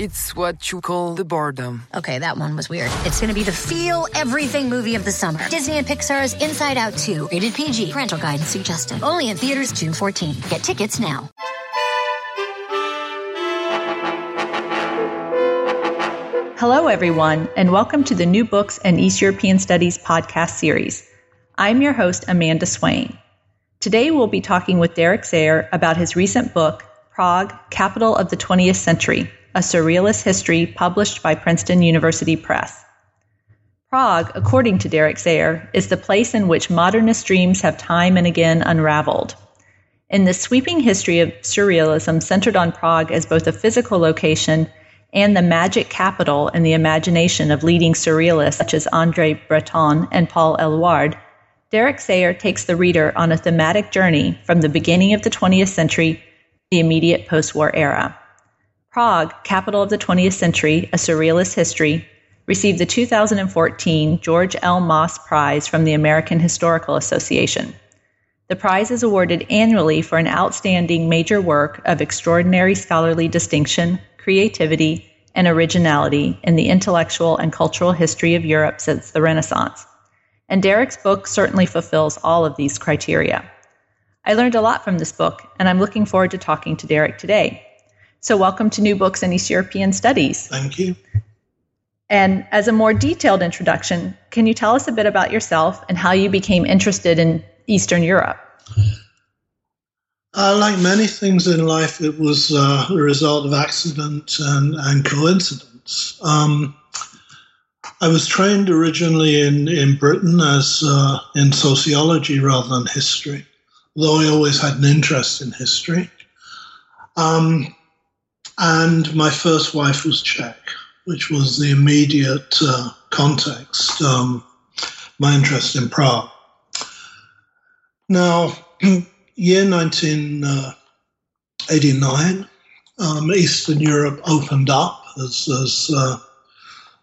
It's what you call the boredom. Okay, that one was weird. It's gonna be the feel everything movie of the summer. Disney and Pixar's Inside Out 2. Rated PG. Parental guidance suggested. Only in theaters June 14. Get tickets now. Hello, everyone, and welcome to the New Books in East European Studies podcast series. I'm your host, Amanda Swain. Today, we'll be talking with Derek Sayer about his recent book, Prague, Capital of the 20th Century a Surrealist History published by Princeton University Press. Prague, according to Derek Sayer, is the place in which modernist dreams have time and again unraveled. In the sweeping history of surrealism centered on Prague as both a physical location and the magic capital in the imagination of leading surrealists such as Andre Breton and Paul Eluard, Derek Sayer takes the reader on a thematic journey from the beginning of the 20th century to the immediate post war era. Prague, Capital of the 20th Century, A Surrealist History, received the 2014 George L. Mosse Prize from the American Historical Association. The prize is awarded annually for an outstanding major work of extraordinary scholarly distinction, creativity, and originality in the intellectual and cultural history of Europe since the Renaissance. And Derek's book certainly fulfills all of these criteria. I learned a lot from this book, and I'm looking forward to talking to Derek today. So, welcome to New Books in East European Studies. Thank you. And as a more detailed introduction, can you tell us a bit about yourself and how you became interested in Eastern Europe? Uh, like many things in life, it was uh, a result of accident and, and coincidence. Um, I was trained originally in, in Britain as uh, in sociology rather than history, though I always had an interest in history. Um, and my first wife was Czech, which was the immediate uh, context, um, my interest in Prague. Now, year 1989, um, Eastern Europe opened up, as, as uh,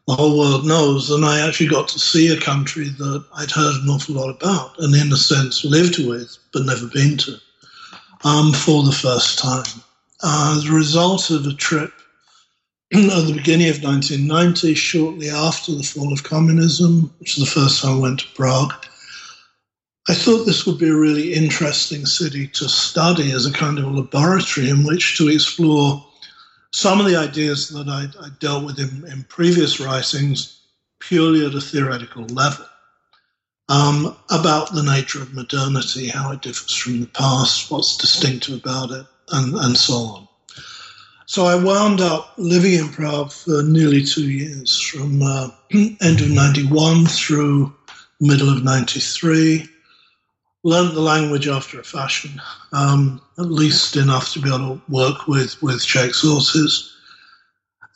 the whole world knows, and I actually got to see a country that I'd heard an awful lot about, and in a sense lived with, but never been to, um, for the first time uh, as a result of a trip at the beginning of 1990, shortly after the fall of communism, which is the first time I went to Prague. I thought this would be a really interesting city to study as a kind of a laboratory in which to explore some of the ideas that I, I dealt with in, in, previous writings purely at a theoretical level um, about the nature of modernity, how it differs from the past, what's distinctive about it, and, and so on. So I wound up living in Prague for nearly two years, from uh, end of 91 through middle of 93. Learned the language after a fashion, um, at least enough to be able to work with, with Czech sources.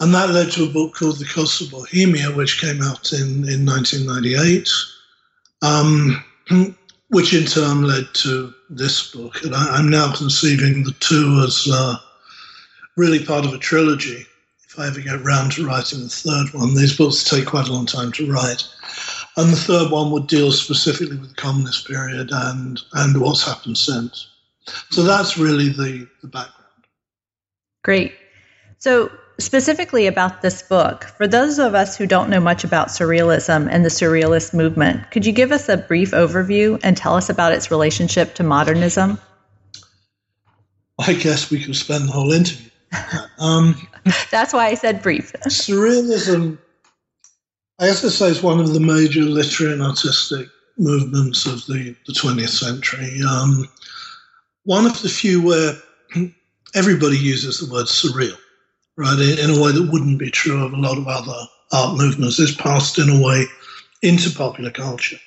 And that led to a book called The Coast of Bohemia, which came out in, in 1998. Um, which in turn led to this book. And I, am now conceiving the two as uh, really part of a trilogy. If I ever get round to writing the third one, these books take quite a long time to write. And the third one would deal specifically with the communist period and, and what's happened since. So that's really the, the background. Great. So specifically about this book, for those of us who don't know much about surrealism and the surrealist movement, could you give us a brief overview and tell us about its relationship to modernism? I guess we could spend the whole interview. Um, That's why I said brief. surrealism, I have to say, is one of the major literary and artistic movements of the, the 20th century. Um, one of the few where everybody uses the word surreal right, in a way that wouldn't be true of a lot of other art movements. It's passed in a way into popular culture.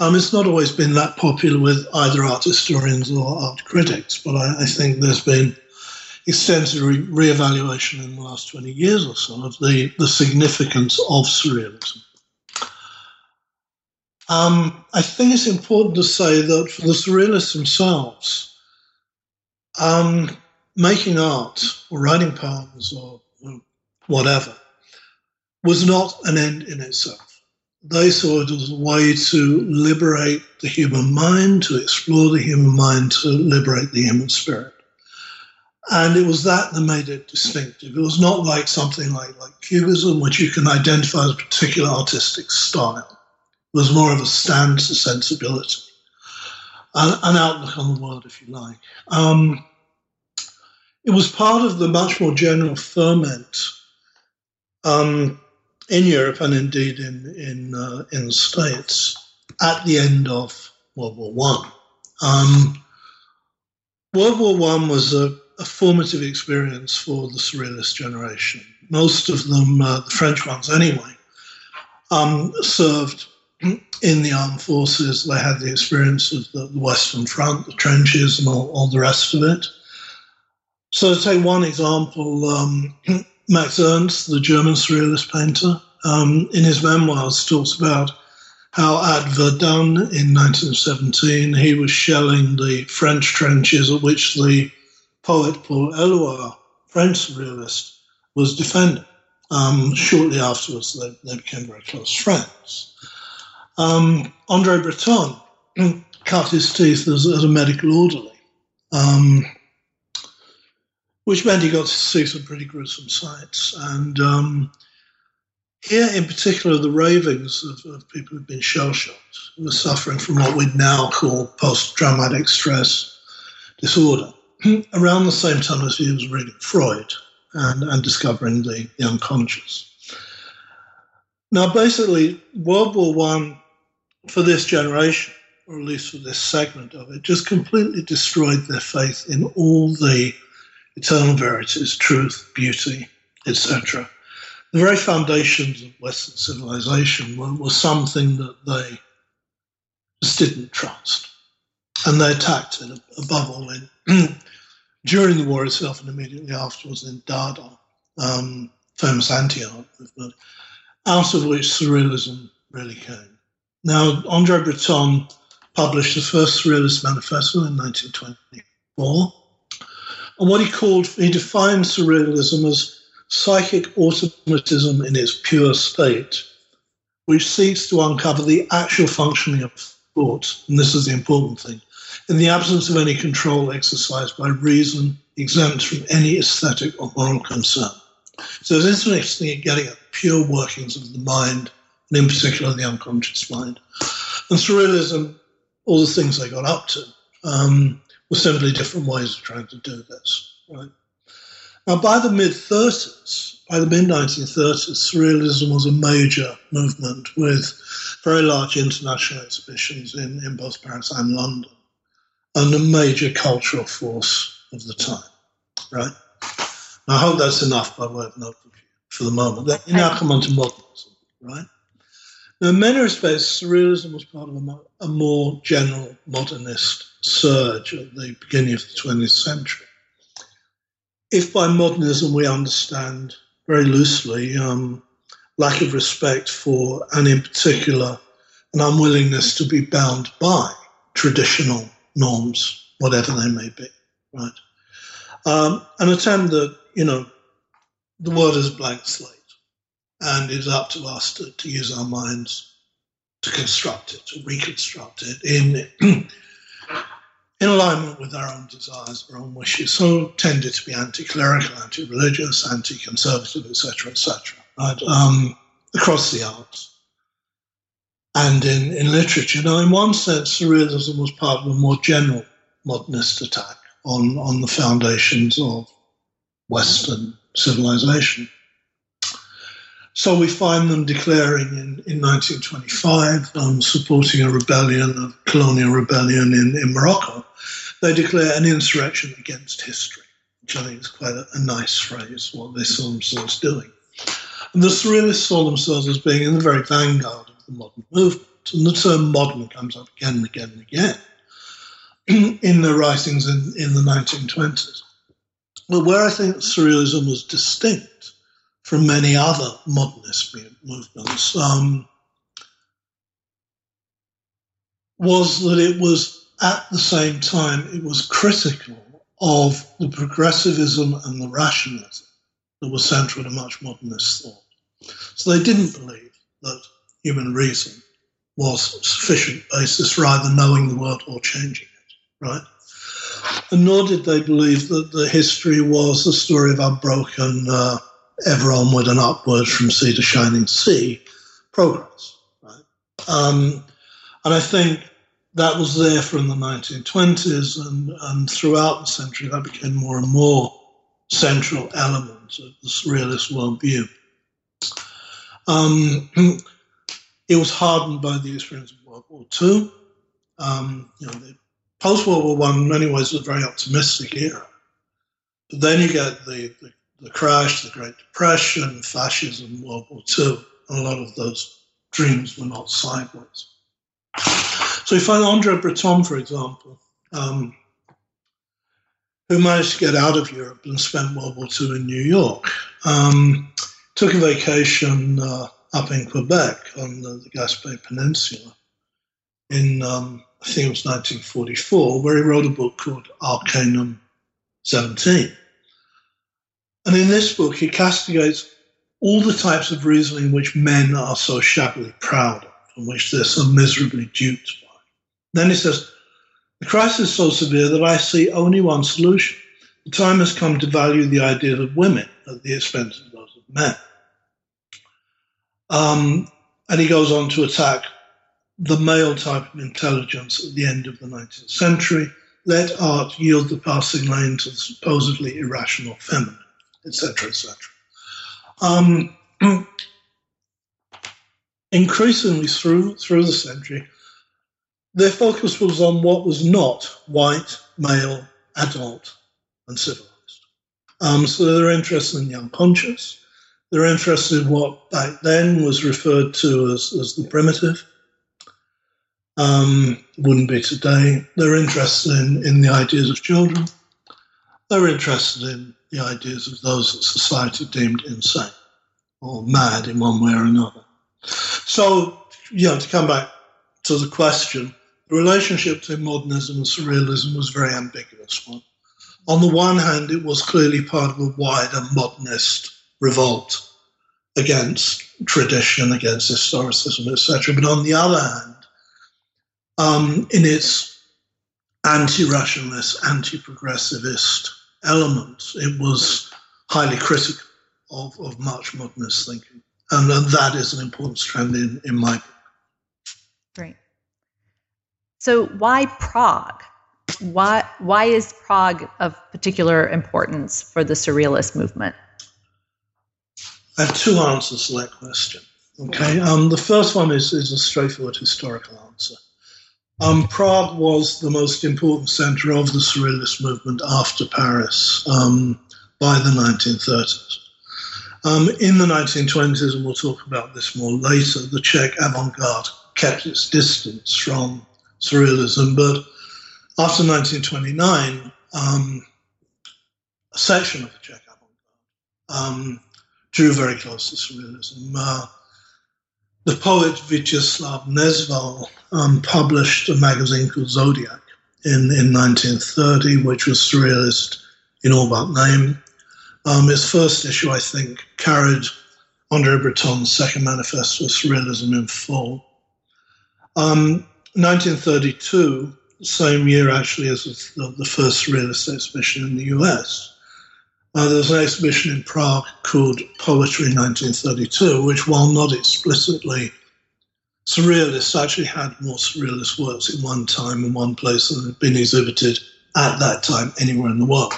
Um, it's not always been that popular with either art historians or art critics, but I, I think there's been extensive re- reevaluation in the last 20 years or so of the, the significance of surrealism. Um, I think it's important to say that for the surrealists themselves, um, making art or writing poems or, whatever was not an end in itself. They saw it as a way to liberate the human mind, to explore the human mind, to liberate the human spirit. And it was that that made it distinctive. It was not like something like, like Cubism, which you can identify as a particular artistic style. It was more of a stance, a sensibility, an, an outlook on the world, if you like. Um, it was part of the much more general ferment um, in Europe and indeed in in uh, in the States at the end of World War One. Um, World War One was a, a, formative experience for the Surrealist generation. Most of them, uh, the French ones anyway, um, served in the armed forces. They had the experience of the, the Western Front, the trenches, and all, all, the rest of it. So, to take one example, um, Max Ernst, the German surrealist painter, um, in his memoirs talks about how at Verdun in 1917 he was shelling the French trenches at which the poet Paul Éluard, French surrealist, was defending. Um, shortly afterwards, they, they, became very close friends. Um, Andre Breton cut his teeth as, as a medical orderly. Um, which meant he got to see some pretty gruesome sights. And um, here, in particular, the ravings of, of people who've been shell shocked, who are suffering from what we'd now call post traumatic stress disorder, around the same time as he was reading Freud and, and discovering the, the unconscious. Now, basically, World War One for this generation, or at least for this segment of it, just completely destroyed their faith in all the eternal verities, truth, beauty, etc. The very foundations of Western civilization were, were something that they just didn't trust. And they attacked it above all in during the war itself and immediately afterwards in Dada, um, famous anti-art movement, out of which surrealism really came. Now, Andre Breton published the first Surrealist Manifesto in 1924, and what he called, he defined surrealism as psychic automatism in its pure state, which seeks to uncover the actual functioning of thought. And this is the important thing in the absence of any control exercised by reason, exempt from any aesthetic or moral concern. So it's interesting at getting at pure workings of the mind, and in particular the unconscious mind. And surrealism, all the things they got up to, um, were simply different ways of trying to do this. Right? Now, by the mid 30s, by the mid 1930s, surrealism was a major movement with very large international exhibitions in, in both Paris and London, and a major cultural force of the time. Right? Now, I hope that's enough by way of overview for the moment. Me now come on to modernism. Right? Now, in many respects, surrealism was part of a, a more general modernist surge at the beginning of the 20th century. If by modernism we understand very loosely um, lack of respect for, and in particular, an unwillingness to be bound by traditional norms, whatever they may be, right? Um, an attempt that, you know, the world is a blank slate and it's up to us to, to use our minds to construct it, to reconstruct it in in alignment with our own desires, our own wishes, so tended to be anti-clerical, anti-religious, anti-conservative, etc., etc. Right? Um, across the arts and in, in literature. Now, in one sense, surrealism was part of a more general modernist attack on, on the foundations of Western civilization. So we find them declaring in, in 1925, um, supporting a rebellion, a colonial rebellion in, in Morocco. They declare an insurrection against history, which I think is quite a, a nice phrase, what they saw themselves doing. And the surrealists saw themselves as being in the very vanguard of the modern movement. And the term modern comes up again and again and again in their writings in, in the 1920s. But where I think surrealism was distinct from many other modernist movements um, was that it was at the same time it was critical of the progressivism and the rationalism that was central to much modernist thought. So they didn't believe that human reason was sufficient basis for either knowing the world or changing it, right? And nor did they believe that the history was a story of unbroken, uh, ever onward and upward from sea to shining sea progress, right? Um, and I think that was there from the 1920s, and, and throughout the century, that became more and more central element of the surrealist worldview. Um, it was hardened by the experience of World War II. Um, you know, post World War One, in many ways, was a very optimistic era. But then you get the, the, the crash, the Great Depression, fascism, World War II, and a lot of those dreams were not sideways. So you find Andre Breton, for example, um, who managed to get out of Europe and spent World War II in New York, um, took a vacation uh, up in Quebec on the, the Gaspé Peninsula in, um, I think it was 1944, where he wrote a book called Arcanum 17. And in this book, he castigates all the types of reasoning which men are so shabbily proud of, and which they're so miserably duped by. Then he says, The crisis is so severe that I see only one solution. The time has come to value the ideas of women at the expense of those of men. Um, and he goes on to attack the male type of intelligence at the end of the 19th century. Let art yield the passing lane to the supposedly irrational feminine, etc., etc. Um, increasingly through through the century, their focus was on what was not white, male, adult, and civilized. Um, so they're interested in the unconscious. They're interested in what back then was referred to as, as the primitive. Um, wouldn't be today. They're interested in, in the ideas of children. They're interested in the ideas of those that society deemed insane or mad in one way or another. So, you know, to come back to the question, the relationship between modernism and surrealism was a very ambiguous one. On the one hand, it was clearly part of a wider modernist revolt against tradition, against historicism, etc. But on the other hand, um, in its anti-rationalist, anti-progressivist element, it was highly critical of, of much modernist thinking. And, and that is an important strand in, in my book. Great. So why Prague? Why, why is Prague of particular importance for the Surrealist movement? I have two answers to that question. Okay, um, the first one is, is a straightforward historical answer. Um, Prague was the most important center of the Surrealist movement after Paris um, by the 1930s. Um, in the 1920s, and we'll talk about this more later, the Czech avant garde kept its distance from Surrealism, but after 1929, um, a section of the Czech avant garde um, drew very close to surrealism. Uh, the poet Vítězslav Nezval um, published a magazine called Zodiac in, in 1930, which was surrealist in all but name. Um, its first issue, I think, carried Andre Breton's second manifesto, Surrealism in Full. Um, 1932, same year actually as the, the first surrealist exhibition in the US, uh, an exhibition in Prague called Poetry 1932, which, while not explicitly surrealist, actually had more surrealist works in one time and one place than had been exhibited at that time anywhere in the world.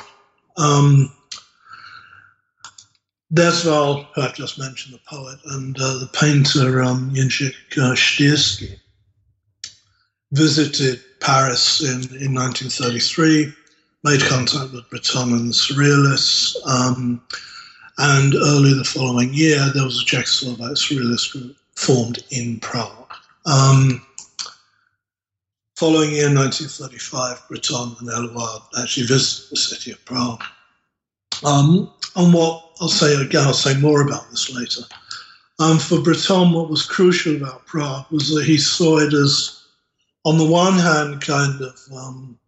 Um, Nezval, who I've just mentioned, the poet, and uh, the painter um, Jindřich uh, Štýrský, visited Paris in, in 1933 made contact with Breton and the Surrealists. Um, and early the following year, there was a Czechoslovak Surrealist group formed in Prague. Um, following year 1935, Breton and Eluard actually visited the city of Prague. Um, and what I'll say again, I'll say more about this later. Um, for Breton, what was crucial about Prague was that he saw it as, on the one hand, kind of um,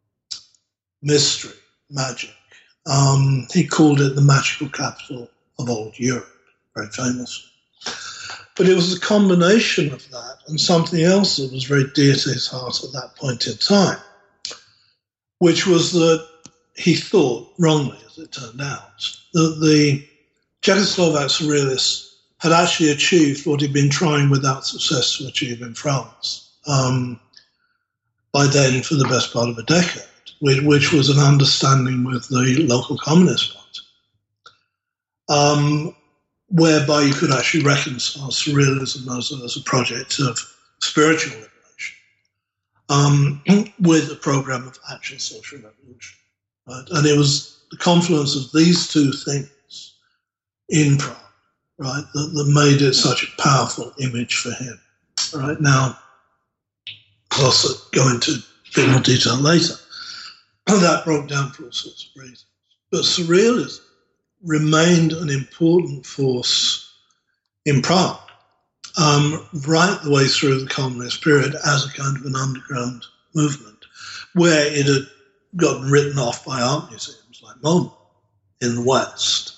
mystery, magic. Um, he called it the magical capital of old Europe, very famous. But it was a combination of that and something else that was very dear to his heart at that point in time, which was that he thought, wrongly as it turned out, that the Czechoslovak surrealists had actually achieved what he'd been trying without success to achieve in France. Um, by then, for the best part of a decade, which, which was an understanding with the local Communist Party, um, whereby you could actually reconcile surrealism as a, as a project of spiritual liberation um, with a program of actual social revolution. Right? And it was the confluence of these two things in Prague, right, that, that made it such a powerful image for him. Right now, I'll also go into a bit more detail later. That broke down for all sorts of reasons. But surrealism remained an important force in Prague um, right the way through the communist period as a kind of an underground movement, where it had gotten written off by art museums like MoMA in the West.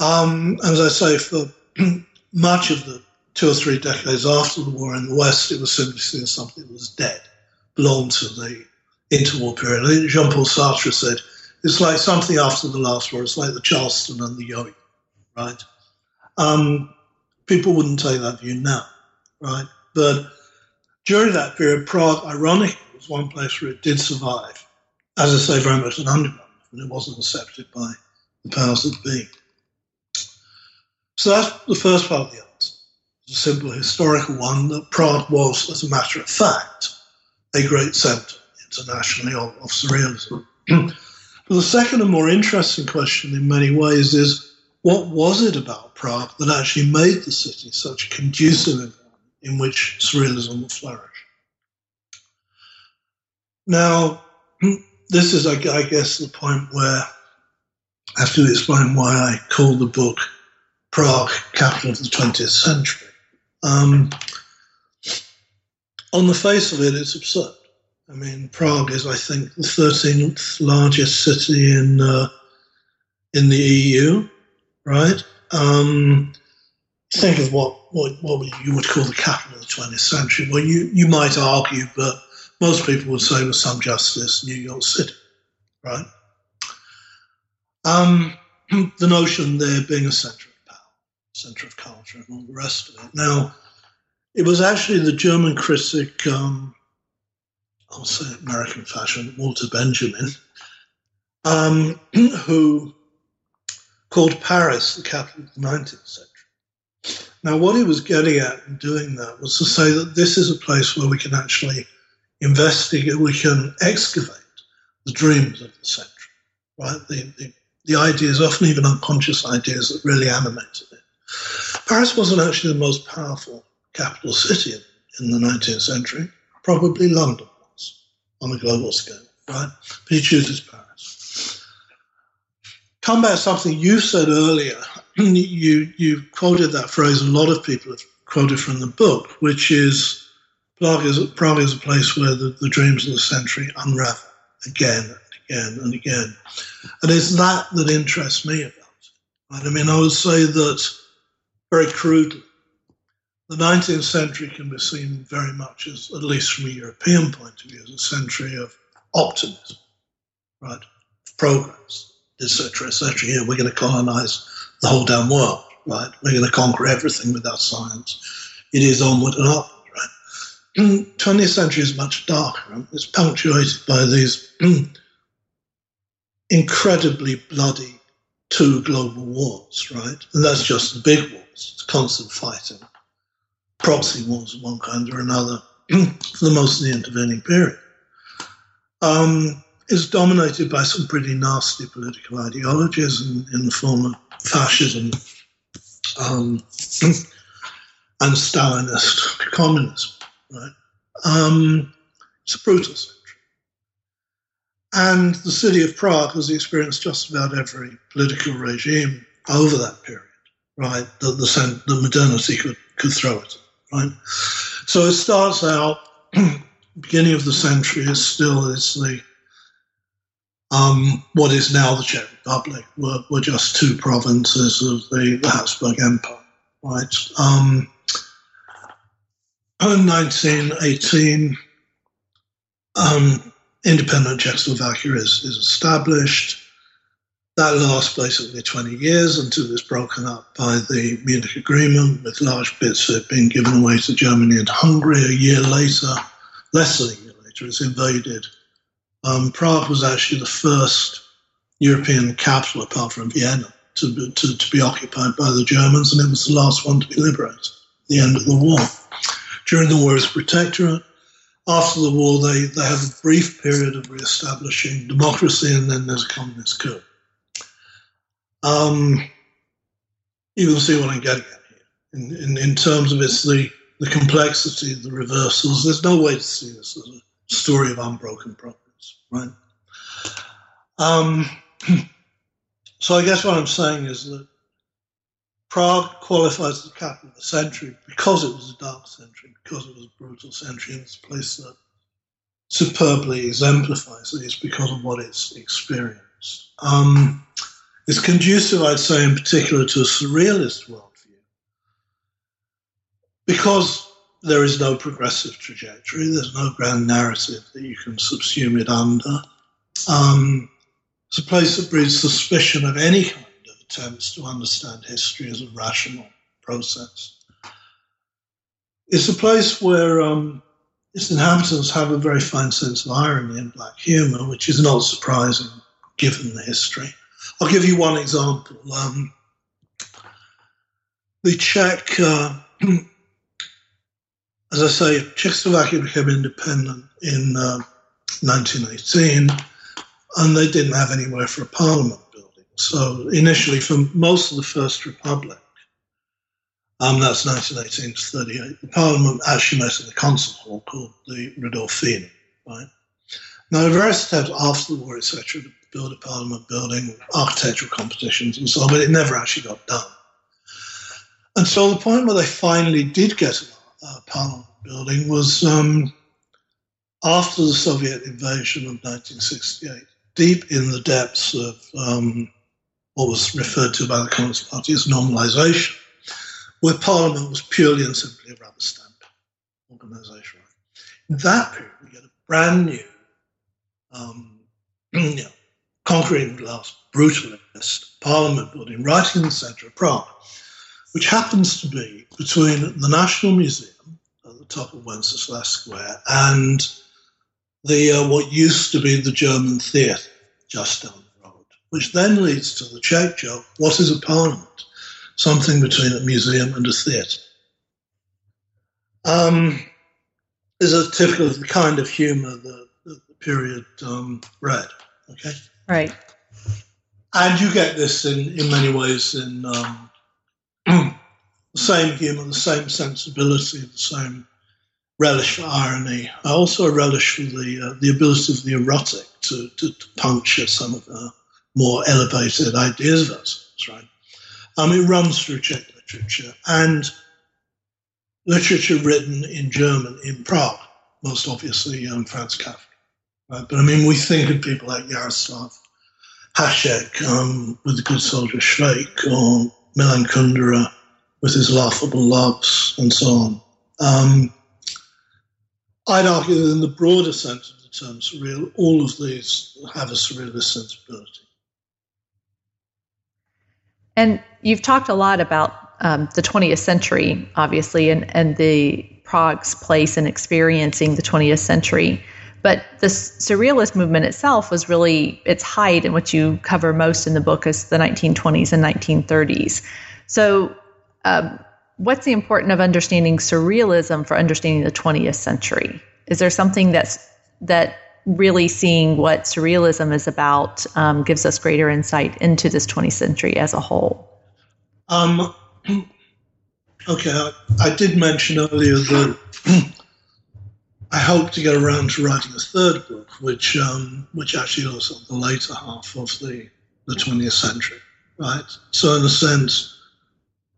Um, as I say, for much of the two or three decades after the war in the West, it was simply seen as something that was dead, belonged to the interwar period. Jean Paul Sartre said, it's like something after the last war, it's like the Charleston and the yo right? Um, people wouldn't take that view now, right? But during that period, Prague, ironically, was one place where it did survive. As I say, very much an underground, and it wasn't accepted by the powers that be. So that's the first part of the answer. It's a simple historical one that Prague was, as a matter of fact, a great centre internationally of, of surrealism. but the second and more interesting question in many ways is what was it about Prague that actually made the city such a conducive environment in which surrealism would flourish? Now, this is, I guess, the point where I have to explain why I call the book Prague, Capital of the 20th Century. Um, on the face of it, it's absurd. I mean, Prague is, I think, the 13th largest city in uh, in the EU, right? Um, think of what, what what you would call the capital of the 20th century. Well, you you might argue, but most people would say with some justice, New York City, right? Um, the notion there being a centre of power, centre of culture, and all the rest of it. Now, it was actually the German critic. Um, I'll say American fashion, Walter Benjamin, um, who called Paris the capital of the 19th century. Now, what he was getting at in doing that was to say that this is a place where we can actually investigate, we can excavate the dreams of the century, right? The, the, the ideas, often even unconscious ideas, that really animated it. Paris wasn't actually the most powerful capital city in, in the 19th century, probably London on a global scale, right? But he chooses Paris. Come back to something you said earlier. you you quoted that phrase. A lot of people have quoted from the book, which is Prague is, Prague is a place where the, the dreams of the century unravel again and again and again. And it's that that interests me about it. Right? I mean, I would say that very crudely, the 19th century can be seen very much as, at least from a European point of view, as a century of optimism, right? Progress, etc., etc. Here, we're going to colonize the whole damn world, right? We're going to conquer everything with our science. It is onward and upward, right? 20th century is much darker. It's punctuated by these incredibly bloody two global wars, right? And that's just the big wars. It's constant fighting proxy wars of one kind or another for the most of the intervening period, um, is dominated by some pretty nasty political ideologies in, in the form of fascism um, and Stalinist communism. Right? Um, it's a brutal century. And the city of Prague has experienced just about every political regime over that period, right, that the, the modernity could, could throw at right? So it starts out, beginning of the century is still is the um, what is now the Czech Republic were, were just two provinces of the, the Habsburg Empire, right? Um, in 1918, um, independent Czechoslovakia is, is established. That lasts basically 20 years until it's broken up by the Munich Agreement, with large bits of it being given away to Germany and Hungary. A year later, less than a year later, it's invaded. Um, Prague was actually the first European capital, apart from Vienna, to be, to, to be occupied by the Germans, and it was the last one to be liberated at the end of the war. During the war, as protectorate. After the war, they, they have a brief period of re-establishing democracy, and then there's a communist coup. Um, you can see what I'm getting at here. In, in, in terms of it's the, the complexity, the reversals, there's no way to see this as a story of unbroken progress, right? Um, so I guess what I'm saying is that Prague qualifies as the capital of the century because it was a dark century, because it was a brutal century, and it's a place that superbly exemplifies these because of what it's experienced. Um, it's conducive, I'd say, in particular, to a surrealist worldview because there is no progressive trajectory, there's no grand narrative that you can subsume it under. Um, it's a place that breeds suspicion of any kind of attempts to understand history as a rational process. It's a place where um, its inhabitants have a very fine sense of irony and black humor, which is not surprising given the history. I'll give you one example. Um, the Czech, uh, as I say, Czechoslovakia became independent in uh, 1918, and they didn't have anywhere for a parliament building. So initially, for most of the First Republic, um, that's 1918 to 38, the parliament actually met in the concert hall called the Rudolfinum, right? Now, various attempts after the war, etc., build a parliament building, architectural competitions and so on, but it never actually got done. And so the point where they finally did get a, parliament building was um, after the Soviet invasion of 1968, deep in the depths of um, what was referred to by the Communist Party as normalization, where parliament was purely and simply a rubber stamp organization. In that period, we get a brand new um, concrete glass brutalist parliament building right in the centre of Prague, which happens to be between the National Museum at the top of Wenceslas Square and the uh, what used to be the German theatre just down the road, which then leads to the Czech joke: what is a parliament? Something between a museum and a theatre. Um, is a typical of kind of humour that, that the period um, bred. Okay. Right. And you get this in, in many ways in um, the same humor, the same sensibility, the same relish for irony, I also relish for the uh, the ability of the erotic to, to, to puncture some of the more elevated ideas of ourselves, right? Um, it runs through Czech literature and literature written in German in Prague, most obviously um, Franz Kafka. Right? But I mean, we think of people like Jaroslav Hašek um, with the good soldier Švejk, or Milan Kundera with his laughable loves, and so on. Um, I'd argue that in the broader sense of the term surreal, all of these have a surrealist sensibility. And you've talked a lot about um, the 20th century, obviously, and, and the Prague's place in experiencing the 20th century. But the surrealist movement itself was really its height, and what you cover most in the book is the 1920s and 1930s. So, um, what's the importance of understanding surrealism for understanding the 20th century? Is there something that's that really seeing what surrealism is about um, gives us greater insight into this 20th century as a whole? Um, okay, I, I did mention earlier that I hope to get around to writing a third book, which um, which actually looks at the later half of the, the 20th century, right? So in a sense,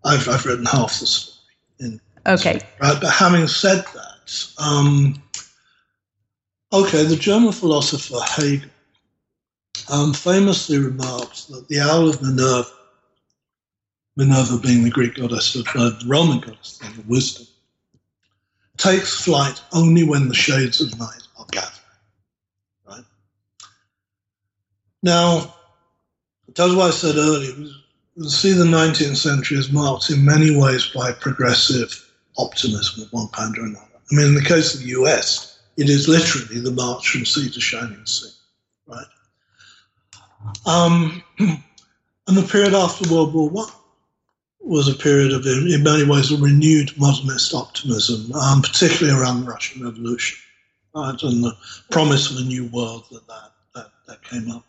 I've, I've written half the story. In, okay. Right, but having said that, um, okay, the German philosopher Hegel um, famously remarks that the owl of Minerva, Minerva being the Greek goddess of uh, the Roman goddess of wisdom, takes flight only when the shades of night are gathering. Right? Now, that's why I said earlier, we see the 19th century as marked in many ways by progressive optimism of one kind or another. I mean, in the case of the US, it is literally the march from sea to shining sea, right? Um, and the period after World War One was a period of, in many ways, a renewed modernist optimism, um, particularly around the Russian Revolution, right, and the promise of a new world that that, that, that came up.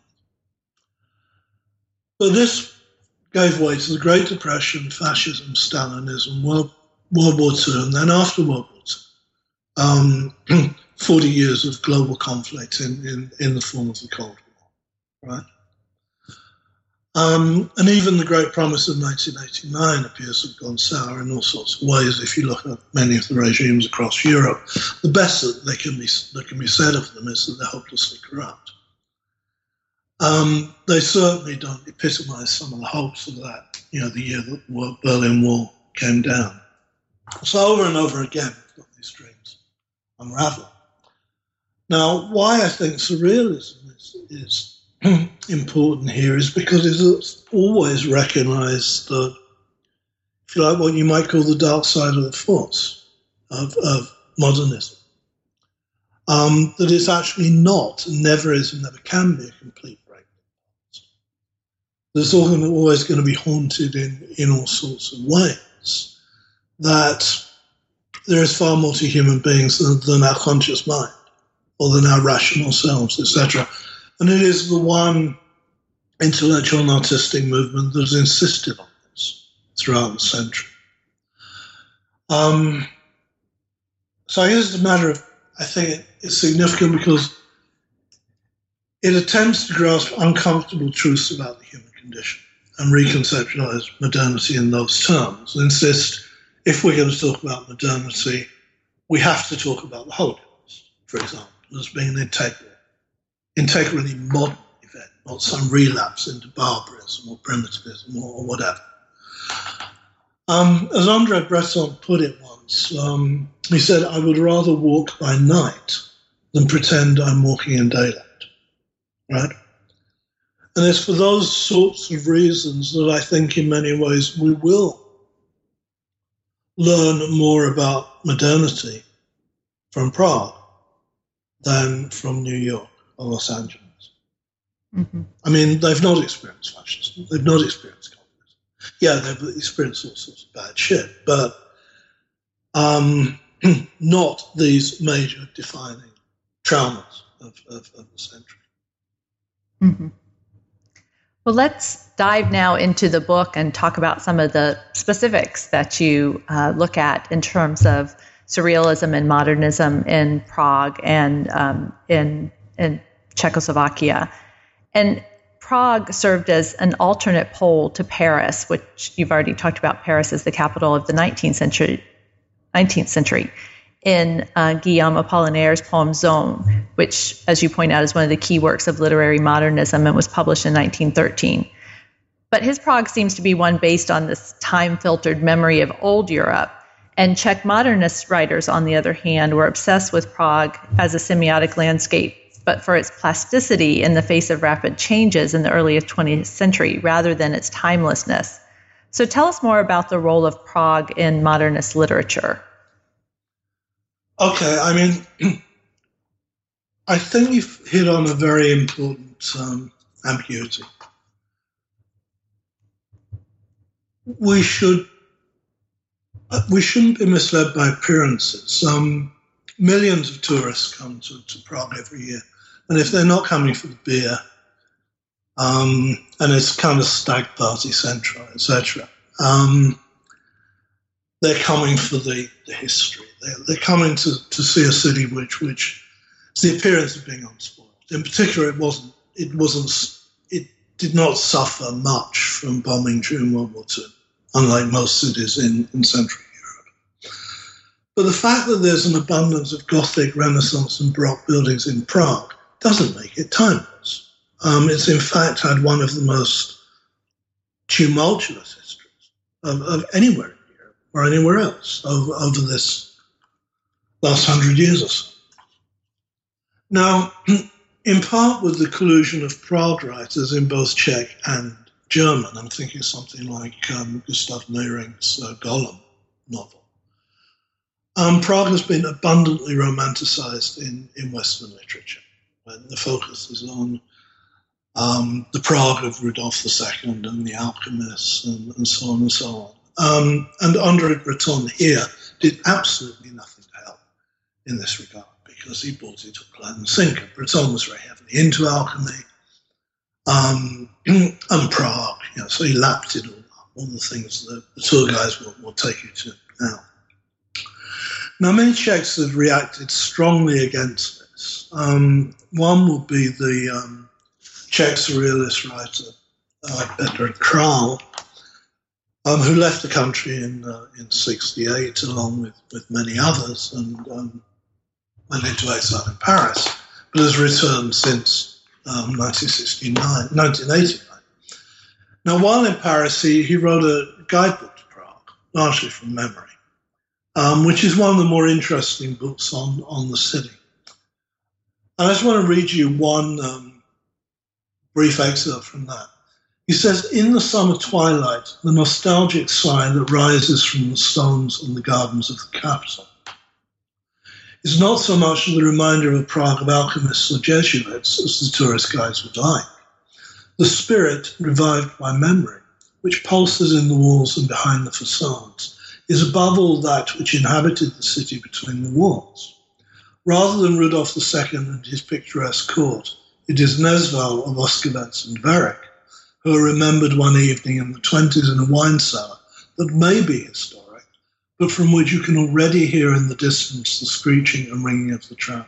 But this gave way to the Great Depression, fascism, Stalinism, World, World War II, and then after World War II, um, 40 years of global conflict in, in, in the form of the Cold War, right? Um, and even the great promise of 1989 appears to have gone sour in all sorts of ways. If you look at many of the regimes across Europe, the best that they can be that can be said of them is that they're hopelessly corrupt. Um, they certainly don't epitomise some of the hopes of that, you know, the year that the Berlin Wall came down. So over and over again, we've got these dreams unravel. Now, why I think surrealism is, is important here is because it's always recognized that, if you like, what you might call the dark side of the force of, of modernism. Um, that it's actually not, never is, and never can be a complete break. There's always going to be haunted in, in all sorts of ways. That there is far more to human beings than, than our conscious mind or than our rational selves, etc. And it is the one intellectual and artistic movement that has insisted on this throughout the century. Um, so I guess it's a matter of, I think it's significant because it attempts to grasp uncomfortable truths about the human condition and reconceptualize modernity in those terms. And insist if we're going to talk about modernity, we have to talk about the Holocaust, for example, as being an integral integrally modern event, not some relapse into barbarism or primitivism or, whatever. Um, as Andre Breton put it once, um, he said, I would rather walk by night than pretend I'm walking in daylight. Right? And it's for those sorts of reasons that I think, in many ways, we will learn more about modernity from Prague than from New York or Los Angeles. Mm-hmm. I mean, they've not experienced fascism. They've not experienced communism. Yeah, they've experienced all sorts of bad shit, but um, not these major defining traumas of, of, of the century. Mm-hmm. Well, let's dive now into the book and talk about some of the specifics that you uh, look at in terms of surrealism and modernism in Prague and um, in in Czechoslovakia. And Prague served as an alternate pole to Paris, which you've already talked about Paris as the capital of the 19th century. 19th century in uh, Guillaume Apollinaire's poem Zone, which, as you point out, is one of the key works of literary modernism and was published in 1913. But his Prague seems to be one based on this time filtered memory of old Europe. And Czech modernist writers, on the other hand, were obsessed with Prague as a semiotic landscape but for its plasticity in the face of rapid changes in the early 20th century rather than its timelessness. So tell us more about the role of Prague in modernist literature. Okay, I mean, I think you've hit on a very important um, ambiguity. We should uh, we shouldn't be misled by appearances. Um, millions of tourists come to, to Prague every year. And if they're not coming for the beer, um, and it's kind of stag party central, etc., um, they're coming for the, the history. They're, they're coming to, to see a city which which has the appearance of being unspoiled. In particular, it wasn't. It wasn't. It did not suffer much from bombing during World War II, unlike most cities in, in Central Europe. But the fact that there's an abundance of Gothic, Renaissance, and Baroque buildings in Prague doesn't make it timeless, Um, it's in fact had one of the most tumultuous histories of, of anywhere in Europe or anywhere else over, over this last hundred years or so. Now, in part with the collusion of Prague writers in both Czech and German, I'm thinking something like um, Gustav Meyrink's uh, Golem novel. Um, Prague has been abundantly romanticized in, in Western literature. When the focus is on um, the Prague of Rudolf II and the alchemists and, and so on and so on. Um, and Andre Breton here did absolutely nothing to help in this regard because he brought it hook, line, and sinker. Breton was very heavily into alchemy um, and Prague, you know, so he lapped it all up, all the things that the tour guys will, will take you to now. Now, many Czechs have reacted strongly against. Um, one would be the um, Czech surrealist writer uh, Petr Král, um, who left the country in uh, in '68 along with, with many others and um, went into exile in Paris, but has returned since um, 1969, 1989. Now, while in Paris, he, he wrote a guidebook to Prague, largely from memory, um, which is one of the more interesting books on, on the city. I just want to read you one um, brief excerpt from that. He says, In the summer twilight, the nostalgic sigh that rises from the stones in the gardens of the capital is not so much the reminder of Prague of alchemists or Jesuits as the tourist guides would like. The spirit, revived by memory, which pulses in the walls and behind the facades, is above all that which inhabited the city between the walls. Rather than Rudolf II and his picturesque court, it is Nezval of Voskovec and Werich who are remembered one evening in the 20s in a wine cellar that may be historic but from which you can already hear in the distance the screeching and ringing of the trams.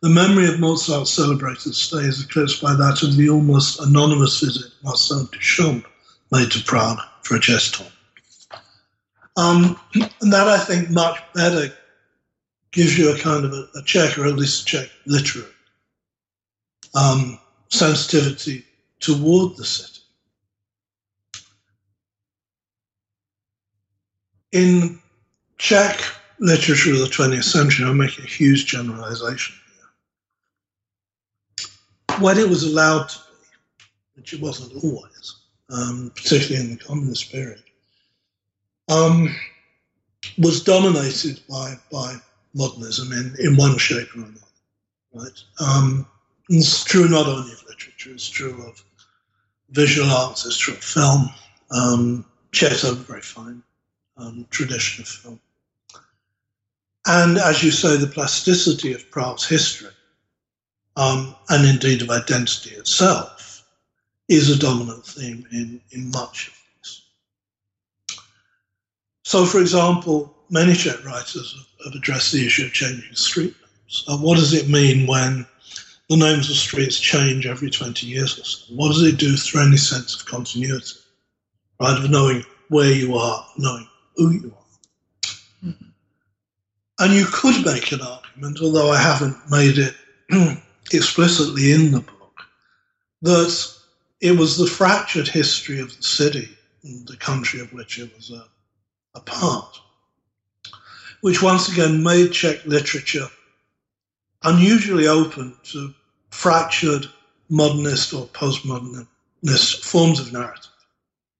The memory of Mozart's celebrated stay is eclipsed by that of the almost anonymous visit Marcel Duchamp made to Prague for a chess tournament. Um, and that, I think, much better gives you a kind of a, a Czech, or at least a Czech literary um, sensitivity toward the city. in Czech literature of the 20th century, I'm making a huge generalization here. When it was allowed to be, which it wasn't always, um, particularly in the communist period, um, was dominated by, by modernism in, in one shape or another. Right? Um, it's true not only of literature, it's true of visual arts, it's true of film. Um, Czechs are very fine um, tradition of film. And as you say, the plasticity of Prague's history, um, and indeed of identity itself, is a dominant theme in, in much of this. So, for example, many Czech writers have, addressed the issue of changing street names. Uh, what does it mean when the names of streets change every 20 years or so? What does it do through any sense of continuity, right? Of knowing where you are, knowing who you are. Mm-hmm. And you could make an argument, although I haven't made it explicitly in the book, that it was the fractured history of the city and the country of which it was a, a part, which once again made Czech literature unusually open to fractured modernist or postmodernist forms of narrative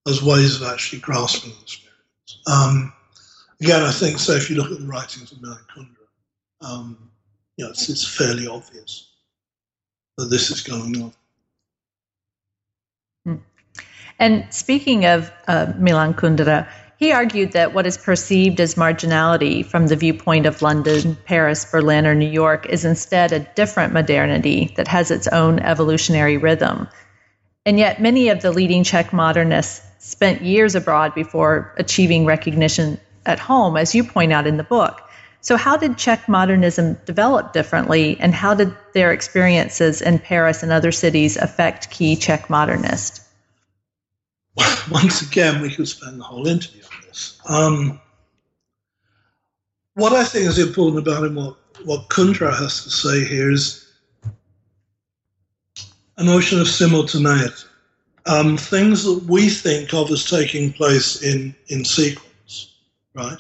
as ways of actually grasping the spirit. Um, again, I think so. If you look at the writings of Milan Kundera, um, you know, it's, it's, fairly obvious that this is going on. Hmm. And speaking of uh, Milan Kundera, he argued that what is perceived as marginality from the viewpoint of London, Paris, Berlin, or New York is instead a different modernity that has its own evolutionary rhythm. And yet, many of the leading Czech modernists spent years abroad before achieving recognition at home, as you point out in the book. So, how did Czech modernism develop differently, and how did their experiences in Paris and other cities affect key Czech modernists? Once again, we could spend the whole interview on this. Um, what I think is important about him, what, what Kundera has to say here is a notion of simultaneity. Um, things that we think of as taking place in, in sequence, right,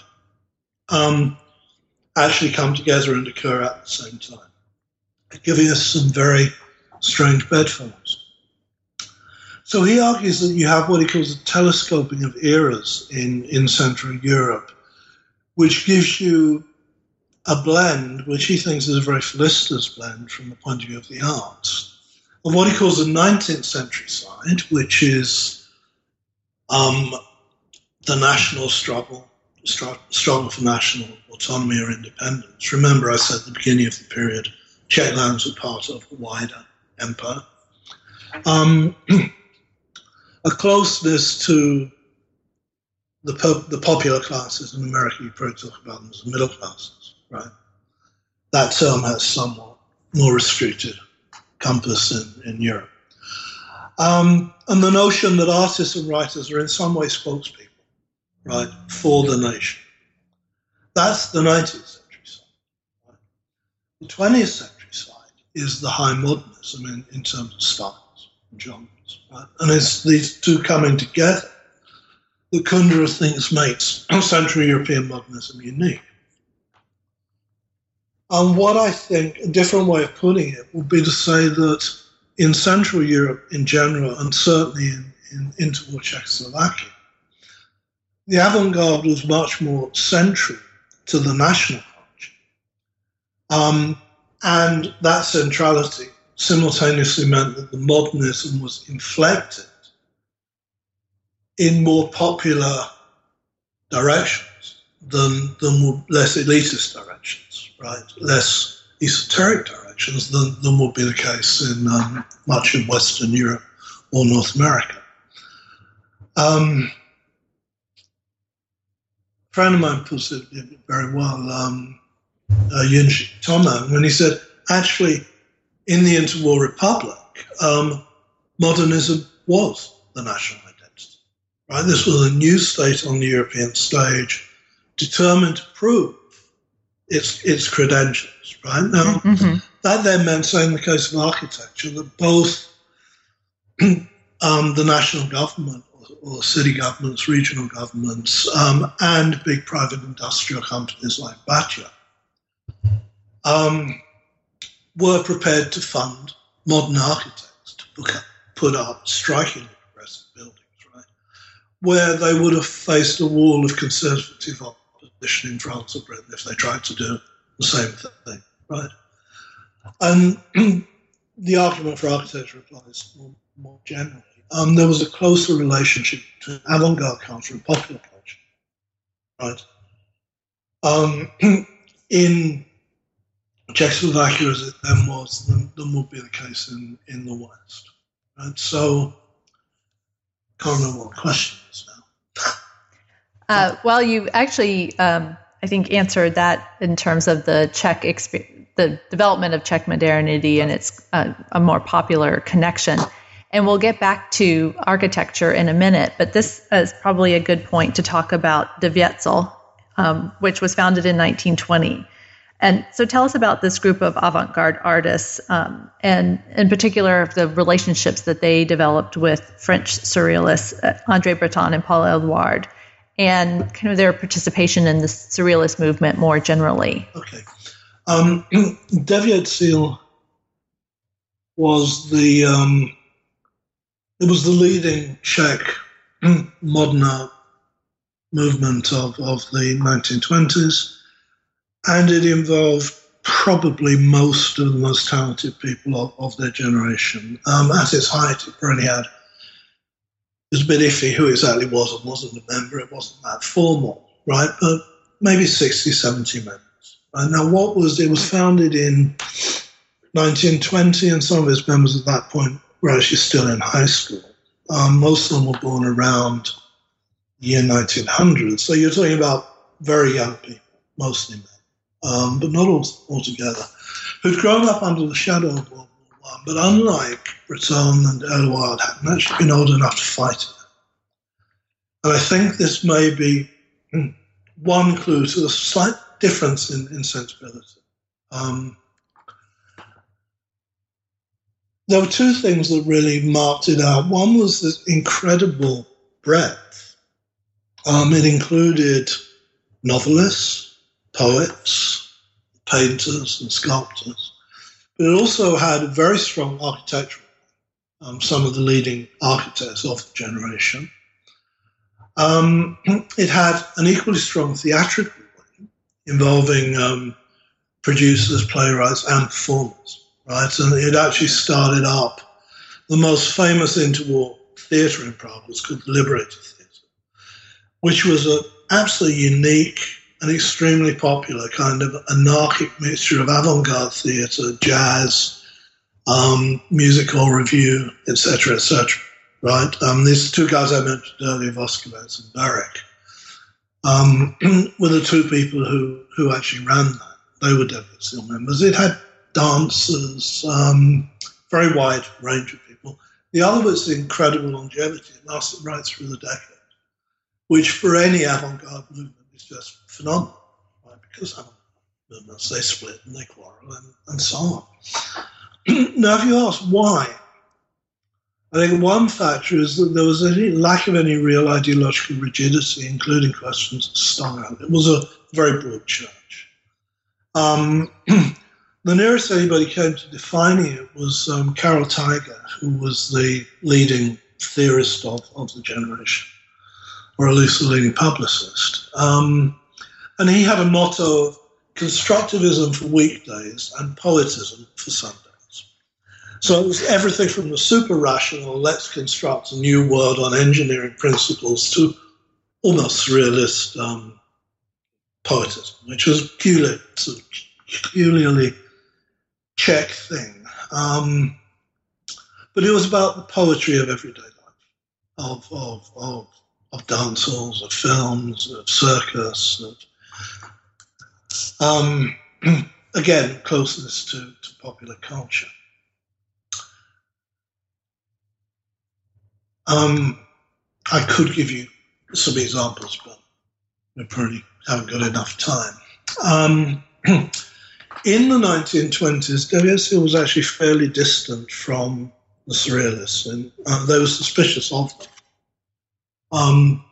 um, actually come together and occur at the same time, giving us some very strange bedfellows. So he argues that you have what he calls a telescoping of eras in, in Central Europe, which gives you a blend, which he thinks is a very felicitous blend from the point of view of the arts, of what he calls the 19th century side, which is um, the national struggle, struggle for national autonomy or independence. Remember, I said at the beginning of the period, Czech lands were part of a wider empire. Um, a closeness to the, the popular classes in America, you probably talk about them as the middle classes, right? That term has somewhat more restricted compass in, in Europe. Um, and the notion that artists and writers are in some way spokespeople, right, for the nation. That's the 19th century side. Right? The 20th century side is the high modernism in, in terms of styles and genres. And it's these two coming together that Kundera thinks makes Central European modernism unique. And what I think, a different way of putting it, would be to say that in Central Europe in general, and certainly in, in interwar Czechoslovakia, the avant garde was much more central to the national culture. Um, and that centrality simultaneously meant that the modernism was inflected in more popular directions than, than less elitist directions, right? Less esoteric directions than, than would be the case in um, much of Western Europe or North America. Um, a friend of mine puts it very well, um, uh, Yunji when he said, actually, in the interwar republic, um, modernism was the national identity. Right? This was a new state on the European stage, determined to prove its its credentials. Right now, mm-hmm. that then meant, say, in the case of architecture, that both um, the national government or, or, city governments, regional governments, um, and big private industrial companies like Bata, um, were prepared to fund modern architects to put up strikingly progressive buildings, right? Where they would have faced a wall of conservative opposition in France or Britain if they tried to do the same thing, right? And the argument for architecture applies more, more generally. Um, there was a closer relationship between avant-garde culture and popular culture, right? Um, in Czechoslovakia as it then was than, than would be the case in, in the West. And so, can't remember what question is now. uh, well, you actually, um, I think, answered that in terms of the Czech experience, the development of Czech modernity and its uh, a more popular connection. And we'll get back to architecture in a minute, but this is probably a good point to talk about De um, which was founded in 1920. And so tell us about this group of avant garde artists, um, and in particular, the relationships that they developed with French surrealists, uh, Andre Breton and Paul Eluard, and kind of their participation in the surrealist movement more generally. Okay. Um, Devětsil was the um, it was the leading Czech modern art movement of, of the 1920s and it involved probably most of the most talented people of, of their generation. Um, at its height, it probably had it was a bit iffy who exactly was and wasn't a member. It wasn't that formal, right? But maybe 60, 70 members. And now, what was it was founded in 1920, and some of its members at that point were actually still in high school. Um, most of them were born around the year 1900. So you're talking about very young people, mostly men um, but not all, altogether, who'd grown up under the shadow of World War One, but unlike Breton and Eluard, hadn't actually been old enough to fight it. And I think this may be hmm, one clue to the slight difference in, in sensibility. Um, there were two things that really marked it out. One was this incredible breadth. Um, it included novelists, poets, painters, and sculptors. But it also had a very strong architectural, um, some of the leading architects of the generation. Um, it had an equally strong theatrical wing involving um, producers, playwrights, and performers, right? And it actually started up. The most famous interwar theatre in Prague was called the Liberated Theatre, which was an absolutely unique and extremely popular kind of anarchic mixture of avant-garde theatre, jazz, um, musical review, etc., etc. Right? Um, these two guys I mentioned earlier, Voskovec and Werich, um, were the two people who who actually ran that. They were Devětsil members. It had dancers, um, very wide range of people. The other was incredible longevity. It lasted right through the decade, which for any avant-garde movement is just phenomenal, right? Because they split and they quarrel and, and so on. now, if you ask why, I think one factor is that there was a lack of any real ideological rigidity, including questions of style. It was a very broad church. Um, the nearest anybody came to defining it was um, Karel Teige, who was the leading theorist of, of the generation, or at least the leading publicist. Um, and he had a motto of constructivism for weekdays and poetism for Sundays. So it was everything from the super rational, let's construct a new world on engineering principles, to almost surrealist um, poetism, which was peculiar, peculiarly Czech thing. Um, but it was about the poetry of everyday life, of, of, of, of dance halls, of films, of circus, of um, again, closeness to, to popular culture. Um, I could give you some examples, but we probably haven't got enough time. Um, in the 1920s, Devětsil was actually fairly distant from the Surrealists, and uh, they were suspicious of them. Um,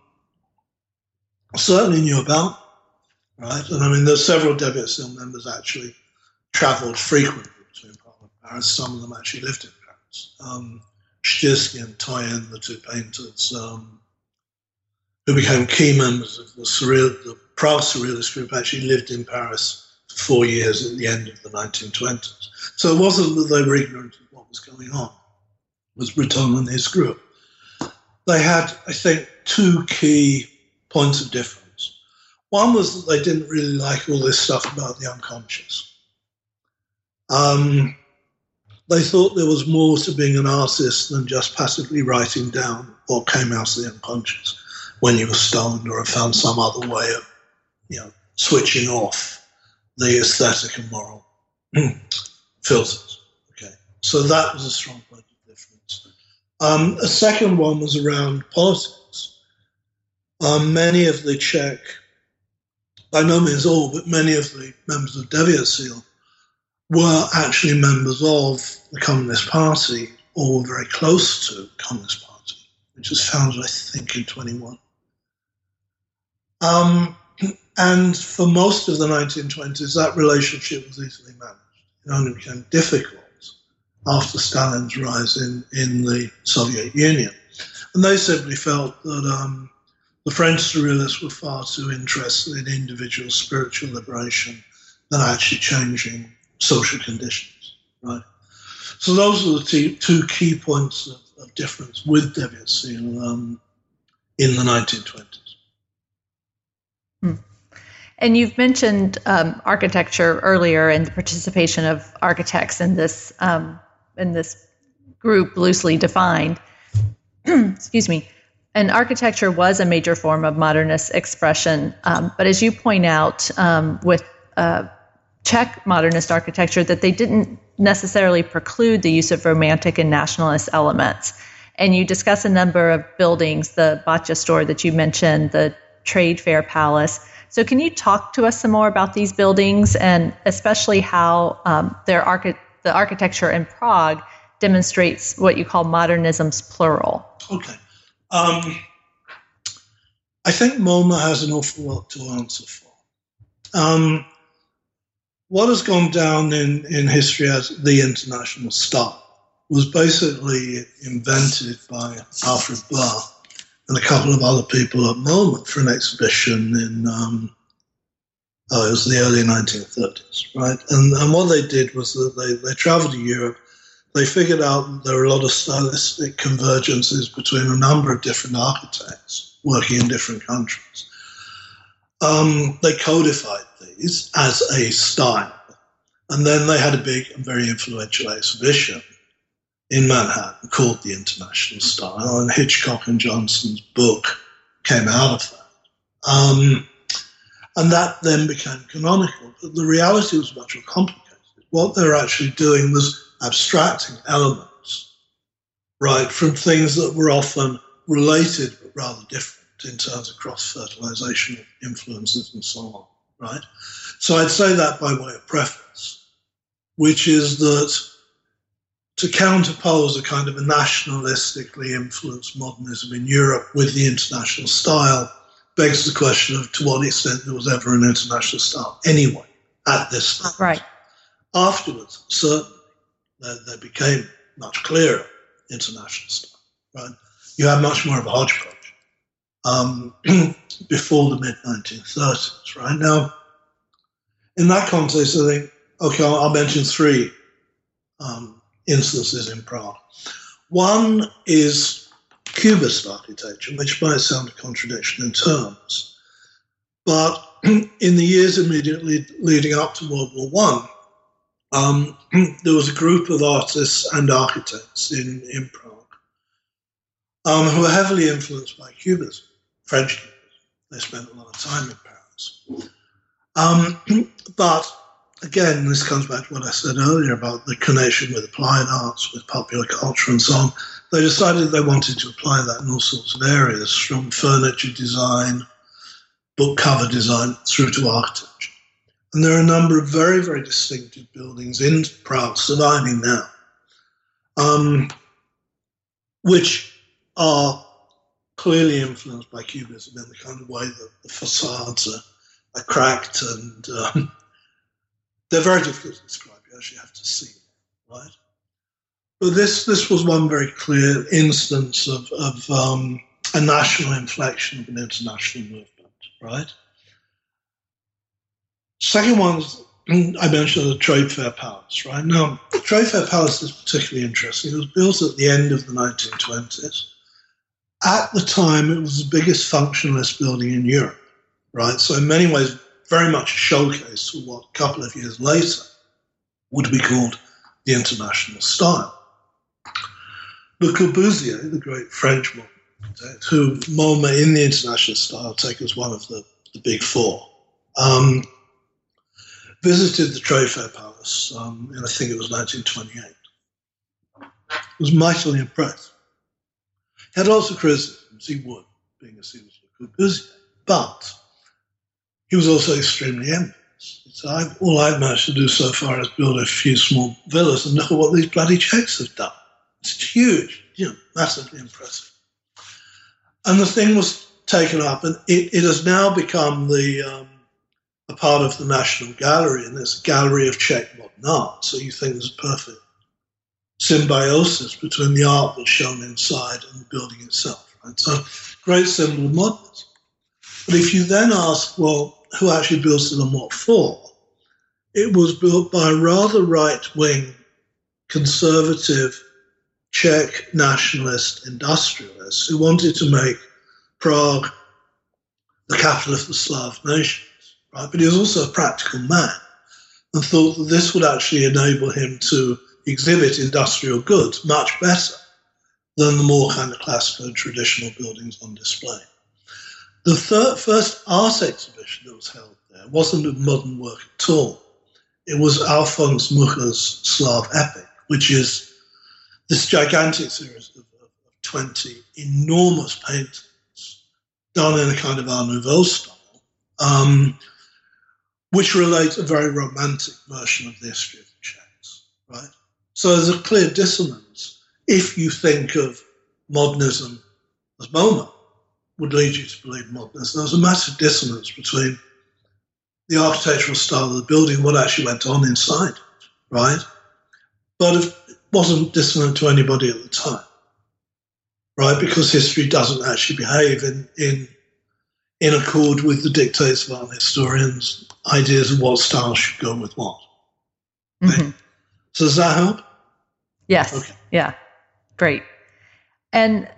certainly knew about right? And I mean, there's several Seal members actually travelled frequently between Prague and Paris. Some of them actually lived in Paris. Um, and Toyen, the two painters, um, who became key members of the surreal, the Prague Surrealist group, actually lived in Paris for four years at the end of the 1920s. So it wasn't that they were ignorant of what was going on. It was Breton and his group. They had, I think, two key points of difference. One was that they didn't really like all this stuff about the unconscious. Um, they thought there was more to being an artist than just passively writing down what came out of the unconscious when you were stoned or have found some other way of, you know, switching off the aesthetic and moral filters. Okay, so that was a strong point of difference. Um, a second one was around politics. Um, many of the Czech by no means all, but many of the members of Devětsil were actually members of the Communist Party or were very close to the Communist Party, which was founded, I think, in 21. Um, and for most of the 1920s, that relationship was easily managed. It only became difficult after Stalin's rise in, in the Soviet Union. And they simply felt that um, the French surrealists were far too interested in individual spiritual liberation than actually changing social conditions, right? So those are the two, two key points of, of, difference with Devětsil um, in the 1920s. Hmm. And you've mentioned um, architecture earlier and the participation of architects in this um, in this group, loosely defined. Excuse me and architecture was a major form of modernist expression. Um, but as you point out, um, with uh, Czech modernist architecture, that they didn't necessarily preclude the use of romantic and nationalist elements. And you discuss a number of buildings, the Bata store that you mentioned, the Trade Fair Palace. So, can you talk to us some more about these buildings and especially how um, their archi- the architecture in Prague demonstrates what you call modernism's plural? Okay. Um, I think MoMA has an awful lot to answer for. Um, what has gone down in, in history as the international style was basically invented by Alfred Barr and a couple of other people at MoMA for an exhibition in, um, oh, it was the early 1930s, right? And, and what they did was that they, they traveled to Europe. They figured out there were a lot of stylistic convergences between a number of different architects working in different countries. Um, they codified these as a style. And then they had a big and very influential exhibition in Manhattan called The International Style, and Hitchcock and Johnson's book came out of that. Um, and that then became canonical. But the reality was much more complicated. What they were actually doing was abstracting elements, right, from things that were often related but rather different in terms of cross fertilization influences and so on, right? So I'd say that by way of preface, which is that to counterpose a kind of a nationalistically influenced modernism in Europe with the international style begs the question of to what extent there was ever an international style anyway at this stage. Right. Afterwards, certainly, there, there became much clearer international. Right. You had much more of a hodgepodge um, before the mid 1930s. Right now, in that context, I think okay, I'll, I'll mention three um, instances in Prague. One is Cubist architecture, which might sound a contradiction in terms, but in the years immediately leading up to World War One, um, there was a group of artists and architects in, in Prague um, who were heavily influenced by Cubism, French Cubism. They spent a lot of time in Paris. Um, but again, this comes back to what I said earlier about the connection with applied arts, with popular culture, and so on. They decided they wanted to apply that in all sorts of areas, from furniture design, book cover design, through to architecture. And there are a number of very, very distinctive buildings in Prague surviving now, um, which are clearly influenced by Cubism in the kind of way that the facades are, are cracked and um, they're very difficult to describe. You actually have to see them, right? But this this was one very clear instance of, of um, a national inflection of an international movement, right? Second one, is I mentioned the Trade Fair Palace, right? Now, the Trade Fair Palace is particularly interesting. It was built at the end of the 1920s. At the time, it was the biggest functionalist building in Europe, right? So, in many ways, very much a showcase for what a couple of years later would be called the international style. Le Corbusier, the great French architect, who MoMA in the international style take as one of the, the big four, um, visited the Fair Palace um, in, I think it was 1928. Was mightily impressed. He had lots of criticisms, he would, being a Le Corbusier, but he was also extremely envious. So all I've managed to do so far is build a few small villas and look at what these bloody Czechs have done. It's huge, you know, massively impressive. And the thing was taken up, and it, it has now become the um, a part of the National Gallery, and it's a gallery of Czech modern art. So you think there's a perfect symbiosis between the art that's shown inside and the building itself. Right? So great symbol of modernism. But if you then ask, well, who actually built it and what for, it was built by rather right wing, conservative, Czech nationalist industrialists who wanted to make Prague the capital of the Slav nations. Right? But he was also a practical man and thought that this would actually enable him to exhibit industrial goods much better than the more kind of classical traditional buildings on display. The third, first art exhibition that was held there wasn't of modern work at all. It was Alfons Mucha's Slav Epic, which is this gigantic series of, of, of 20 enormous paintings done in a kind of Art Nouveau style, um, which relates a very romantic version of the history of the Czechs, right? So there's a clear dissonance if you think of modernism as MoMA would lead you to believe modernism. There's a massive dissonance between the architectural style of the building, what actually went on inside, right? But it wasn't dissonant to anybody at the time, right? Because history doesn't actually behave in, in, in accord with the dictates of art historians' ideas of what style should go with what. Mm-hmm. So does that help? Yes. Okay. Yeah. Great. And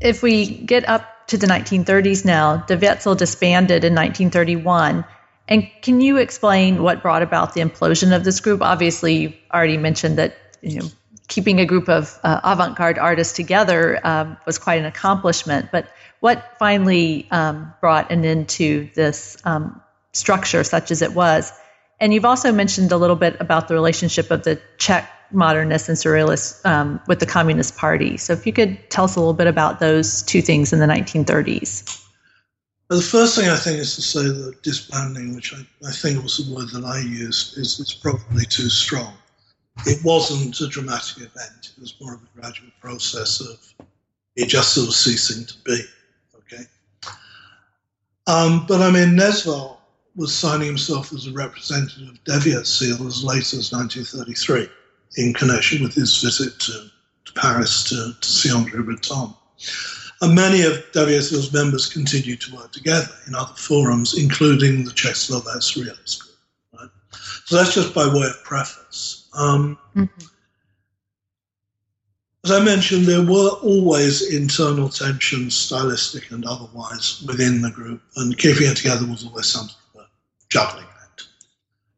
if we get up to the 1930s now, the Wetzel disbanded in 1931 and can you explain what brought about the implosion of this group? Obviously, you already mentioned that you know keeping a group of uh, avant-garde artists together um, was quite an accomplishment. But what finally um, brought an end to this um, structure, such as it was? And you've also mentioned a little bit about the relationship of the Czech modernists and surrealists um, with the Communist Party. So, if you could tell us a little bit about those two things in the 1930s. But the first thing I think is to say that disbanding, which I, I think was the word that I used, is it's probably too strong. It wasn't a dramatic event. It was more of a gradual process of it just sort of ceasing to be. Okay. Um, but I mean, Nezval was signing himself as a representative of Devětsil as late as 1933 in connection with his visit to, to Paris to, to see Andre Breton. And many of WSO's members continue to work together in other forums, including the Czechoslovak Surrealist Group. Right? So that's just by way of preface. Um, mm-hmm. As I mentioned, there were always internal tensions, stylistic and otherwise, within the group, and keeping it together was always something of a juggling act,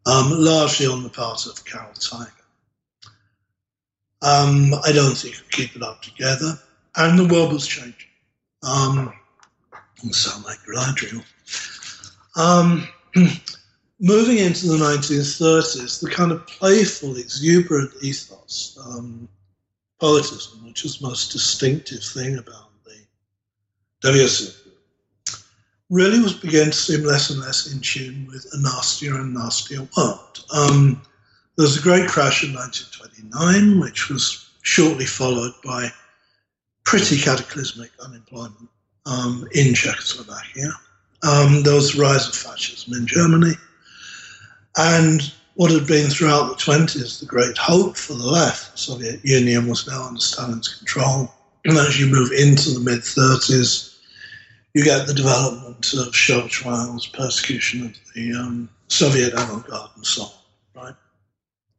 um, largely on the part of Karel Teige. Um, I don't think could keep it up together, and the world was changing. Um, sound like Galadriel. Um, moving into the 1930s, the kind of playful, exuberant ethos, um, poetism, which is the most distinctive thing about the WSF really was beginning to seem less and less in tune with a nastier and nastier world. Um, there was a great crash in 1929, which was shortly followed by pretty cataclysmic unemployment um, in Czechoslovakia. Um, there was the rise of fascism in Germany. And what had been throughout the 20s the great hope for the left, the Soviet Union was now under Stalin's control. And as you move into the mid 30s, you get the development of show trials, persecution of the um, Soviet avant garde, and so on. Right?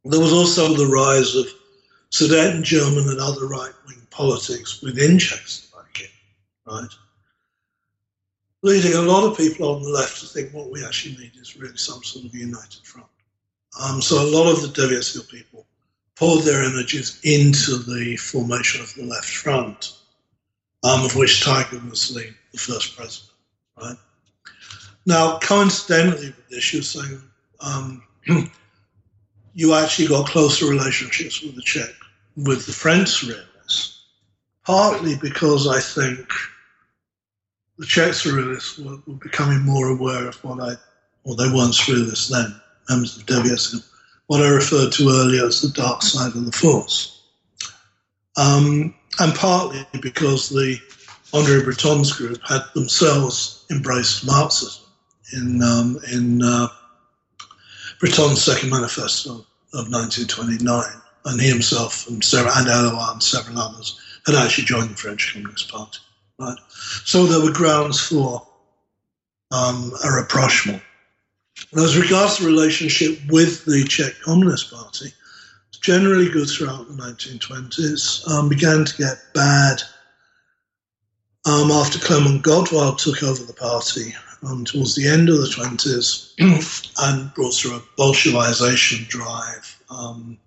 There was also the rise of Sudeten German and other right wing politics within Czechoslovakia, right? Leading a lot of people on the left to think what we actually need is really some sort of united front. Um, so a lot of the WSL people poured their energies into the formation of the left front, um, of which Teige was the, the first president, right? Now, coincidentally with this, you're saying um, you actually got closer relationships with the Czech, with the French surrealists, partly because I think the Czech surrealists were, were, becoming more aware of what I, well, they weren't surrealists then, members of WSM, what I referred to earlier as the dark side of the force. Um, and partly because the Andre Breton's group had themselves embraced Marxism in, um, in uh, Breton's second manifesto of 1929, and he himself and, Sarah, and and several others had actually joined the French Communist Party. So there were grounds for um, a rapprochement. And as regards the relationship with the Czech Communist Party, generally good throughout the 1920s, um, began to get bad um, after Klement Gottwald took over the party um, towards the end of the 20s and brought through a Bolshevization drive. Um,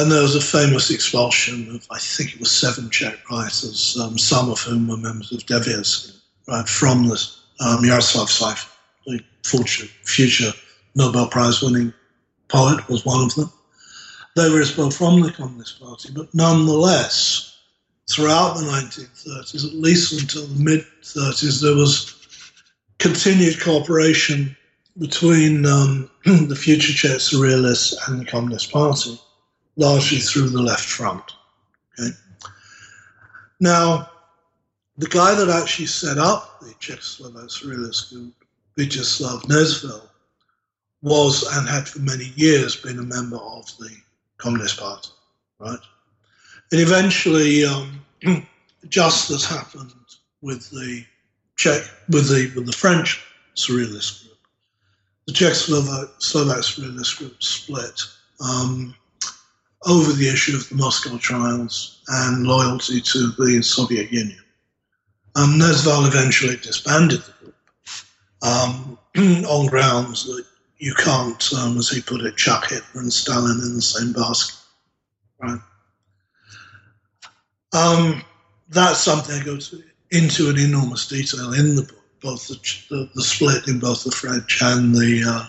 and there was a famous expulsion of, I think it was seven Czech writers, um, some of whom were members of Devias, right, from the um, Jaroslav Seifert, the future, future Nobel Prize winning poet, was one of them. They were expelled from the Communist Party, but nonetheless, throughout the 1930s, at least until the mid 30s, there was continued cooperation between um, the future Czech surrealists and the Communist Party largely through the left front. Okay. Now, the guy that actually set up the Czechoslovak surrealist group, Vítězslav Nezval, was and had for many years been a member of the Communist Party, right? And eventually, um, just as happened with the Czech, with the with the French surrealist group, the Czechoslovak Slovak surrealist group split um, over the issue of the Moscow trials and loyalty to the Soviet Union. Um, Nezval eventually disbanded the group um, on grounds that you can't, um, as he put it, chuck Hitler and Stalin in the same basket. Right. Um, that's something I go to, into in enormous detail in the book, both the, the, the split in both the French and the uh,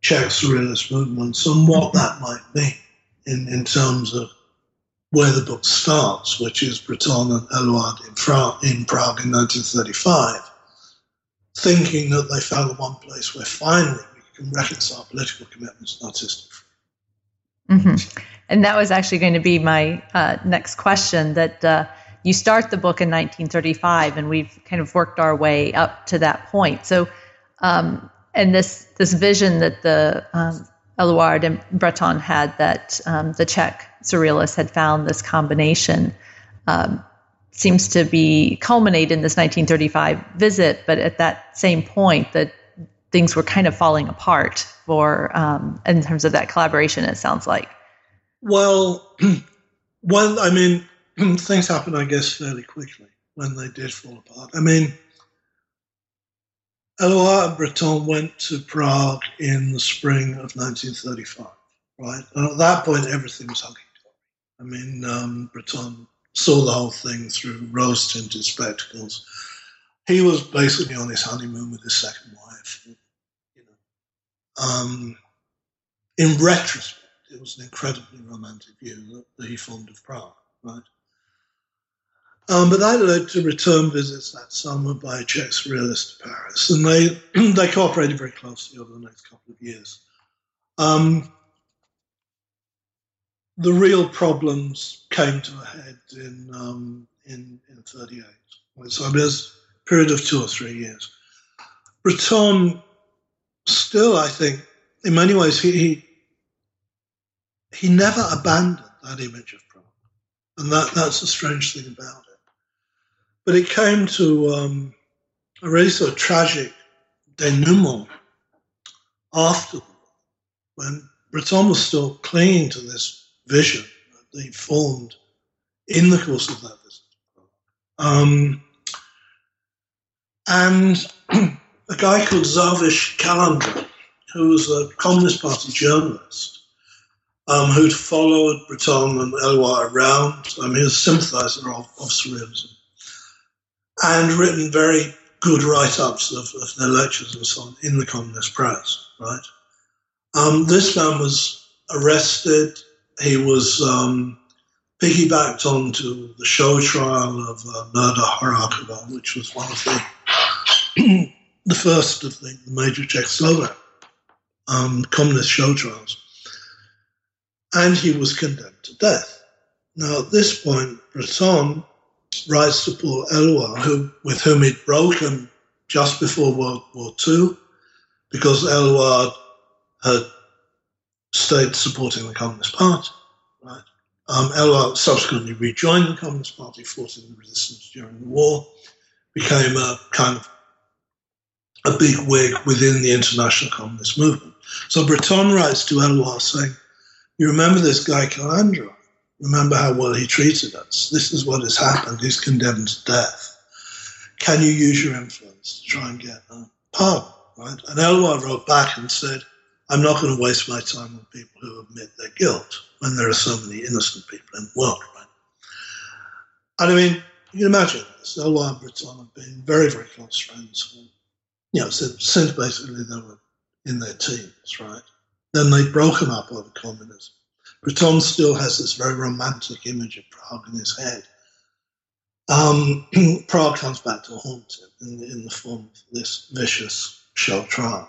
Czech surrealist movements and what that might mean in, in terms of where the book starts, which is Breton and Eluard in, in Prague in 1935, thinking that they found the one place where finally we can reconcile political commitments and artistic freedom. Mm-hmm. And that was actually going to be my uh, next question that uh, you start the book in 1935 and we've kind of worked our way up to that point. So, um, and this, this vision that the um, Eluard and Breton had that um, the Czech surrealists had found this combination um, seems to be culminate in this 1935 visit, but at that same point that things were kind of falling apart for um, in terms of that collaboration. It sounds like. Well, well, I mean, things happened, I guess, fairly quickly when they did fall apart. I mean, Eluard and Breton went to Prague in the spring of 1935, right? And at that point, everything was hunky dory. I mean, um, Breton saw the whole thing through rose tinted spectacles. He was basically on his honeymoon with his second wife. You know, um, in retrospect, it was an incredibly romantic view that, that he formed of Prague, right? Um, but that led to return visits that summer by Czech surrealists to Paris, and they they cooperated very closely over the next couple of years. Um, the real problems came to a head in um, in in '38. So there's a period of two or three years. Breton still, I think, in many ways, he, he he never abandoned that image of Prague, and that that's the strange thing about it. But it came to um, a really sort of tragic denouement after when Breton was still clinging to this vision that they formed in the course of that visit. Um, and a guy called Záviš Kalandra, who was a Communist Party journalist, um, who'd followed Breton and Eluard around. Mean, he was a sympathizer of, of surrealism and written very good write-ups of, of their lectures and so on in the communist press, right? Um, this man was arrested. He was um, piggybacked onto the show trial of uh, Milada Horáková, which was one of the the first of the major Czechoslovak um, communist show trials. And he was condemned to death. Now, at this point, Breton writes to Paul who, with whom he'd broken just before World War II, because Eluard had stayed supporting the Communist Party. Right? Um, subsequently rejoined the Communist Party, fought in the resistance during the war, became a kind of a big wig within the international communist movement. So Breton writes to Eluard saying, You remember this guy Kalandra? Remember how well he treated us. This is what has happened. He's condemned to death. Can you use your influence to try and get a pardon? Right? And Eluard wrote back and said, I'm not going to waste my time on people who admit their guilt when there are so many innocent people in the world, right? And I mean, you can imagine this. Eluard and Breton have been very, very close friends. You know, since basically they were in their teens, right? Then they broke broken up over communism. Breton still has this very romantic image of Prague in his head. Um, Prague comes back to haunt him in, in, the form of this vicious show trial.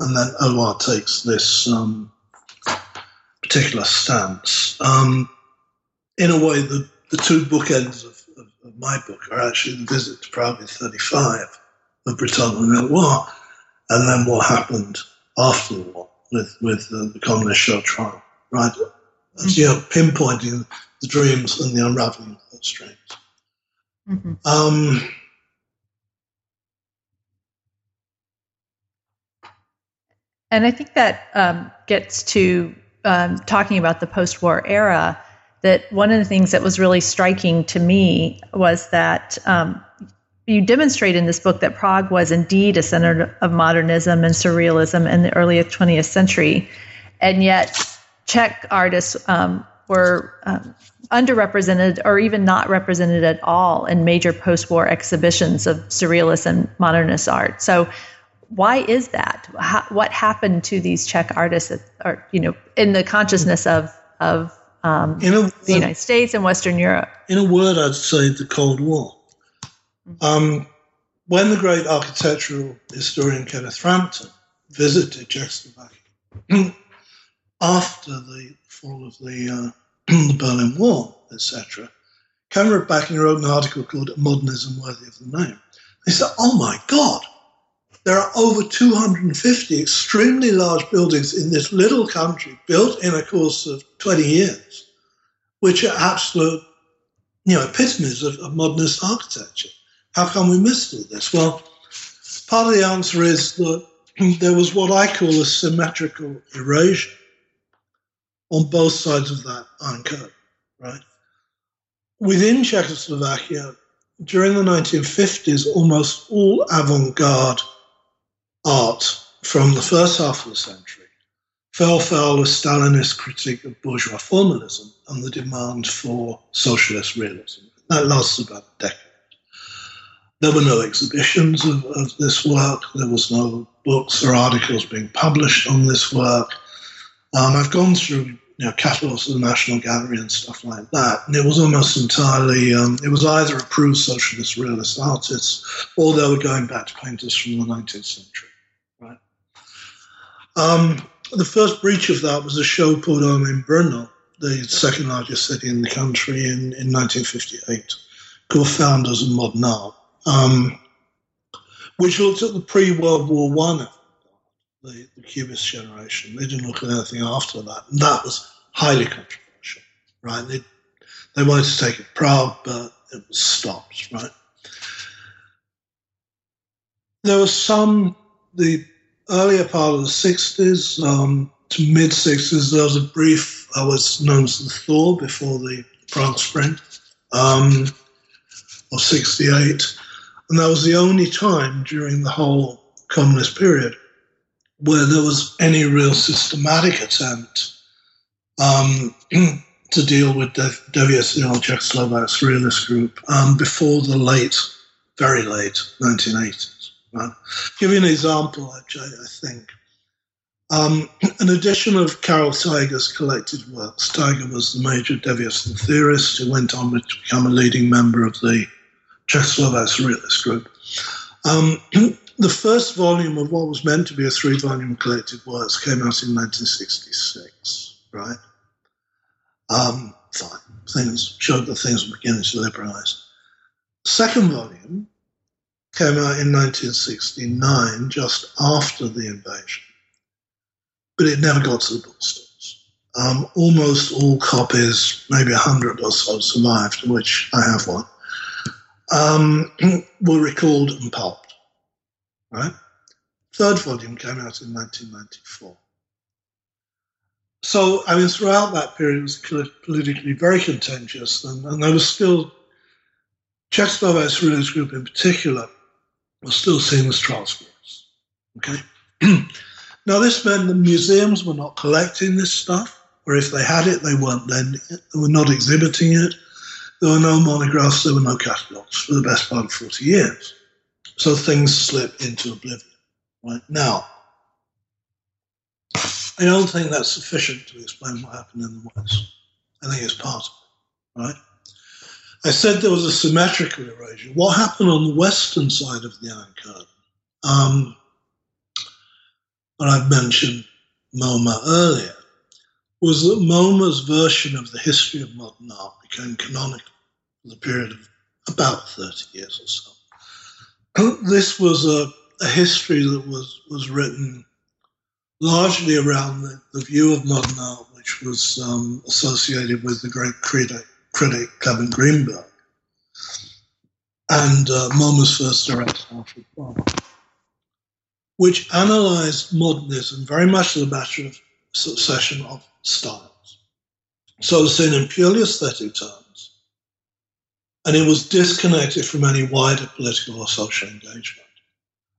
And then Eluard takes this um, particular stance. Um, in a way, the, the two bookends of, of, of, my book are actually the visit to Prague in 35 of Breton and Renoir, and then what happened after the war with, with uh, the communist show trial, right? Mm-hmm. you know, pinpointing the dreams and the unraveling of those dreams. Mm-hmm. Um, and I think that um, gets to um, talking about the post war era. That one of the things that was really striking to me was that um, you demonstrate in this book that Prague was indeed a center of modernism and surrealism in the early 20th century. And yet, Czech artists um, were um, underrepresented or even not represented at all in major post war exhibitions of surrealist and modernist art. So, why is that? How, what happened to these Czech artists, that are, you know, in the consciousness of of um, a, the United States and Western Europe? In a word, I'd say the Cold War. Um, when the great architectural historian Kenneth Frampton visited Czechoslovakia after the fall of the, uh, the Berlin Wall, etc., came back and wrote an article called Modernism Worthy of the Name. He said, Oh my God, there are over 250 extremely large buildings in this little country built in a course of 20 years, which are absolute you know, epitomes of, of modernist architecture. How come we missed all this? Well, part of the answer is that there was what I call a symmetrical erasure on both sides of that curtain, right? Within Czechoslovakia, during the 1950s, almost all avant garde art from the first half of the century fell foul of Stalinist critique of bourgeois formalism and the demand for socialist realism. That lasted about a decade. There were no exhibitions of, of this work. There was no books or articles being published on this work. Um, I've gone through you know, catalogs of the National Gallery and stuff like that, and it was almost entirely, um, it was either approved socialist realist artists or they were going back to painters from the 19th century, right? Um, the first breach of that was a show put on in Brno, the second largest city in the country, in, in 1958, called Founders of Modern Art um, which looked at the pre-World War One, the, the Cubist generation. They didn't look at anything after that, and that was highly controversial, right? They they wanted to take it Prague, but it was stopped, right? There was some the earlier part of the 60s um, to mid 60s. There was a brief, I was known as the Thaw before the Prague Spring um, of 68. And that was the only time during the whole communist period where there was any real systematic attempt um, to deal with the Devětsil Czechoslovak surrealist group um, before the late, very late 1980s. Right? Give you an example, actually, I think. Um, an edition of Karel Teige's collected works. Teiger was the major Devětsil theorist who went on to become a leading member of the Czechoslovak Surrealist Group. Um, the first volume of what was meant to be a three volume collected works came out in 1966, right? Um, fine. Things showed that things were beginning to liberalize. Second volume came out in 1969, just after the invasion, but it never got to the bookstores. Um, almost all copies, maybe a hundred or so, survived, which I have one um, were recalled and pulped. Right? Third volume came out in 1994. So, I mean, throughout that period, it was politically very contentious, and, and there was still, Czechoslovak surrealist group in particular, was still seen as Trotskyists. Okay? now, this meant the museums were not collecting this stuff, or if they had it, they weren't lending it, they were not exhibiting it, there were no monographs, there were no catalogues for the best part of 40 years. So things slip into oblivion. Right now, I don't think that's sufficient to explain what happened in the West. I think it's part of it, right? I said there was a symmetrical erasure. What happened on the western side of the Iron Curtain? Um, and I've mentioned MoMA earlier. was that MoMA's version of the history of modern art became canonical for the period of about 30 years or so. This was a, a history that was, was written largely around the, the view of modern art, which was um, associated with the great critic, critic Clement Greenberg and uh, MoMA's first director, Alfred Barr, which analyzed modernism very much as a matter of succession of styles. So seen in purely aesthetic terms, and it was disconnected from any wider political or social engagement.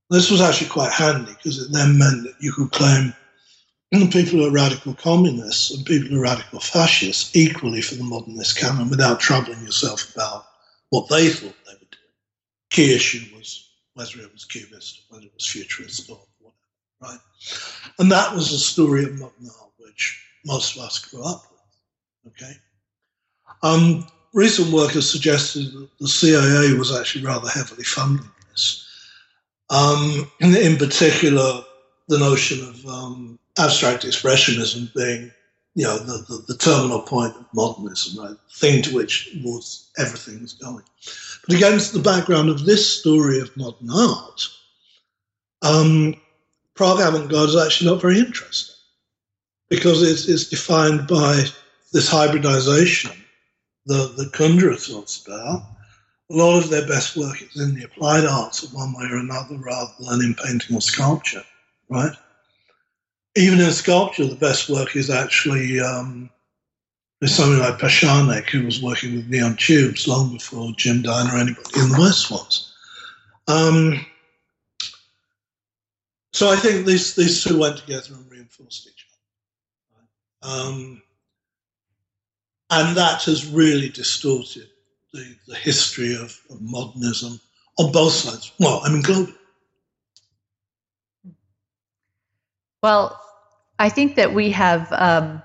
This was actually quite handy because it then meant that you could claim people who are radical communists and people who are radical fascists equally for the modernist canon without troubling yourself about what they thought they would do. Key issue was whether it was cubist, whether it was futurist or whatever, right? And that was the story of modern art, which most of us grew up with, okay? Um, recent work has suggested that the CIA was actually rather heavily funding this. Um, in particular, the notion of um, abstract expressionism being, you know, the, the, the, terminal point of modernism, right? The thing to which was everything was going. But against the background of this story of modern art, um, Prague avant-garde is actually not very interesting because it's, it's defined by this hybridization that, that Kundera talks about. A lot of their best work is in the applied arts in one way or another rather than in painting or sculpture, right? even in sculpture, the best work is actually um, there's something like Pešánek, who was working with neon tubes long before Jim Dine or anybody in the West was. Um, so I think these these two went together and reinforced each other, um, and that has really distorted the, the history of, of modernism on both sides. Well, I mean globally. Well, I think that we have um,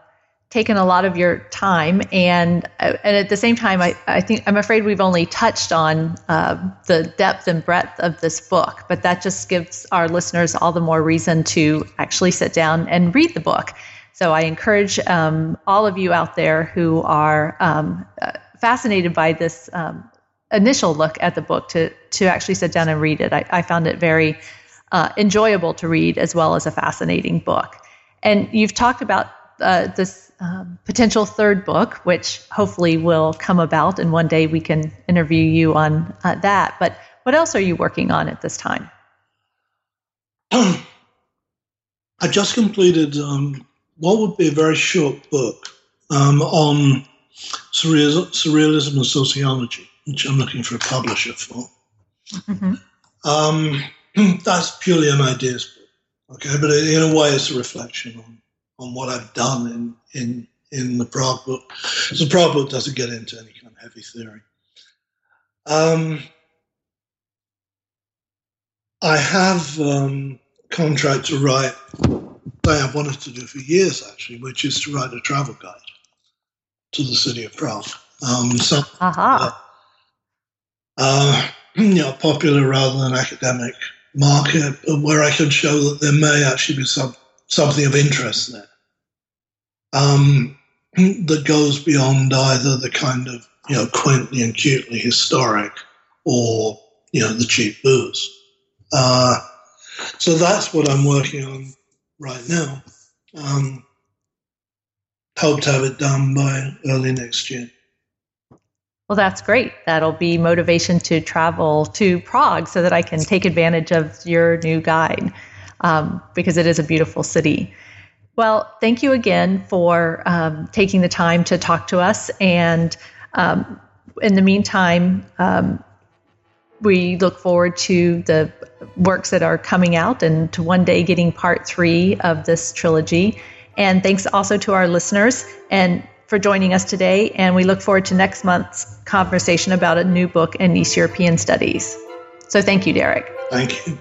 taken a lot of your time, and uh, and at the same time, I, I think I'm afraid we've only touched on uh, the depth and breadth of this book, but that just gives our listeners all the more reason to actually sit down and read the book. So I encourage um, all of you out there who are um, uh, fascinated by this um, initial look at the book to to actually sit down and read it. I, I found it very uh, enjoyable to read as well as a fascinating book. And you've talked about uh, this um, potential third book, which hopefully will come about, and one day we can interview you on uh, that. But what else are you working on at this time? I just completed um, what would be a very short book um, on surreal, surrealism and sociology, which I'm looking for a publisher for. Mm-hmm. Um, that's purely an ideas book. Okay, but in a way, it's a reflection on, on what I've done in, in, in the Prague book. So the Prague book doesn't get into any kind of heavy theory. Um, I have um, contract to write I have wanted to do for years, actually, which is to write a travel guide to the city of Prague. Um, so, uh-huh. uh, uh, you know, popular rather than academic market where I can show that there may actually be some something of interest there um, that goes beyond either the kind of you know quaintly and cutely historic or you know the cheap booze. Uh, so that's what I'm working on right now. Um, hope to have it done by early next year. Well, that's great. That'll be motivation to travel to Prague so that I can take advantage of your new guide um, because it is a beautiful city. Well, thank you again for um, taking the time to talk to us. And um, in the meantime, um, we look forward to the works that are coming out and to one day getting part three of this trilogy. And thanks also to our listeners. And for joining us today, and we look forward to next month's conversation about a new book in East European studies. So thank you, Derek. Thank you.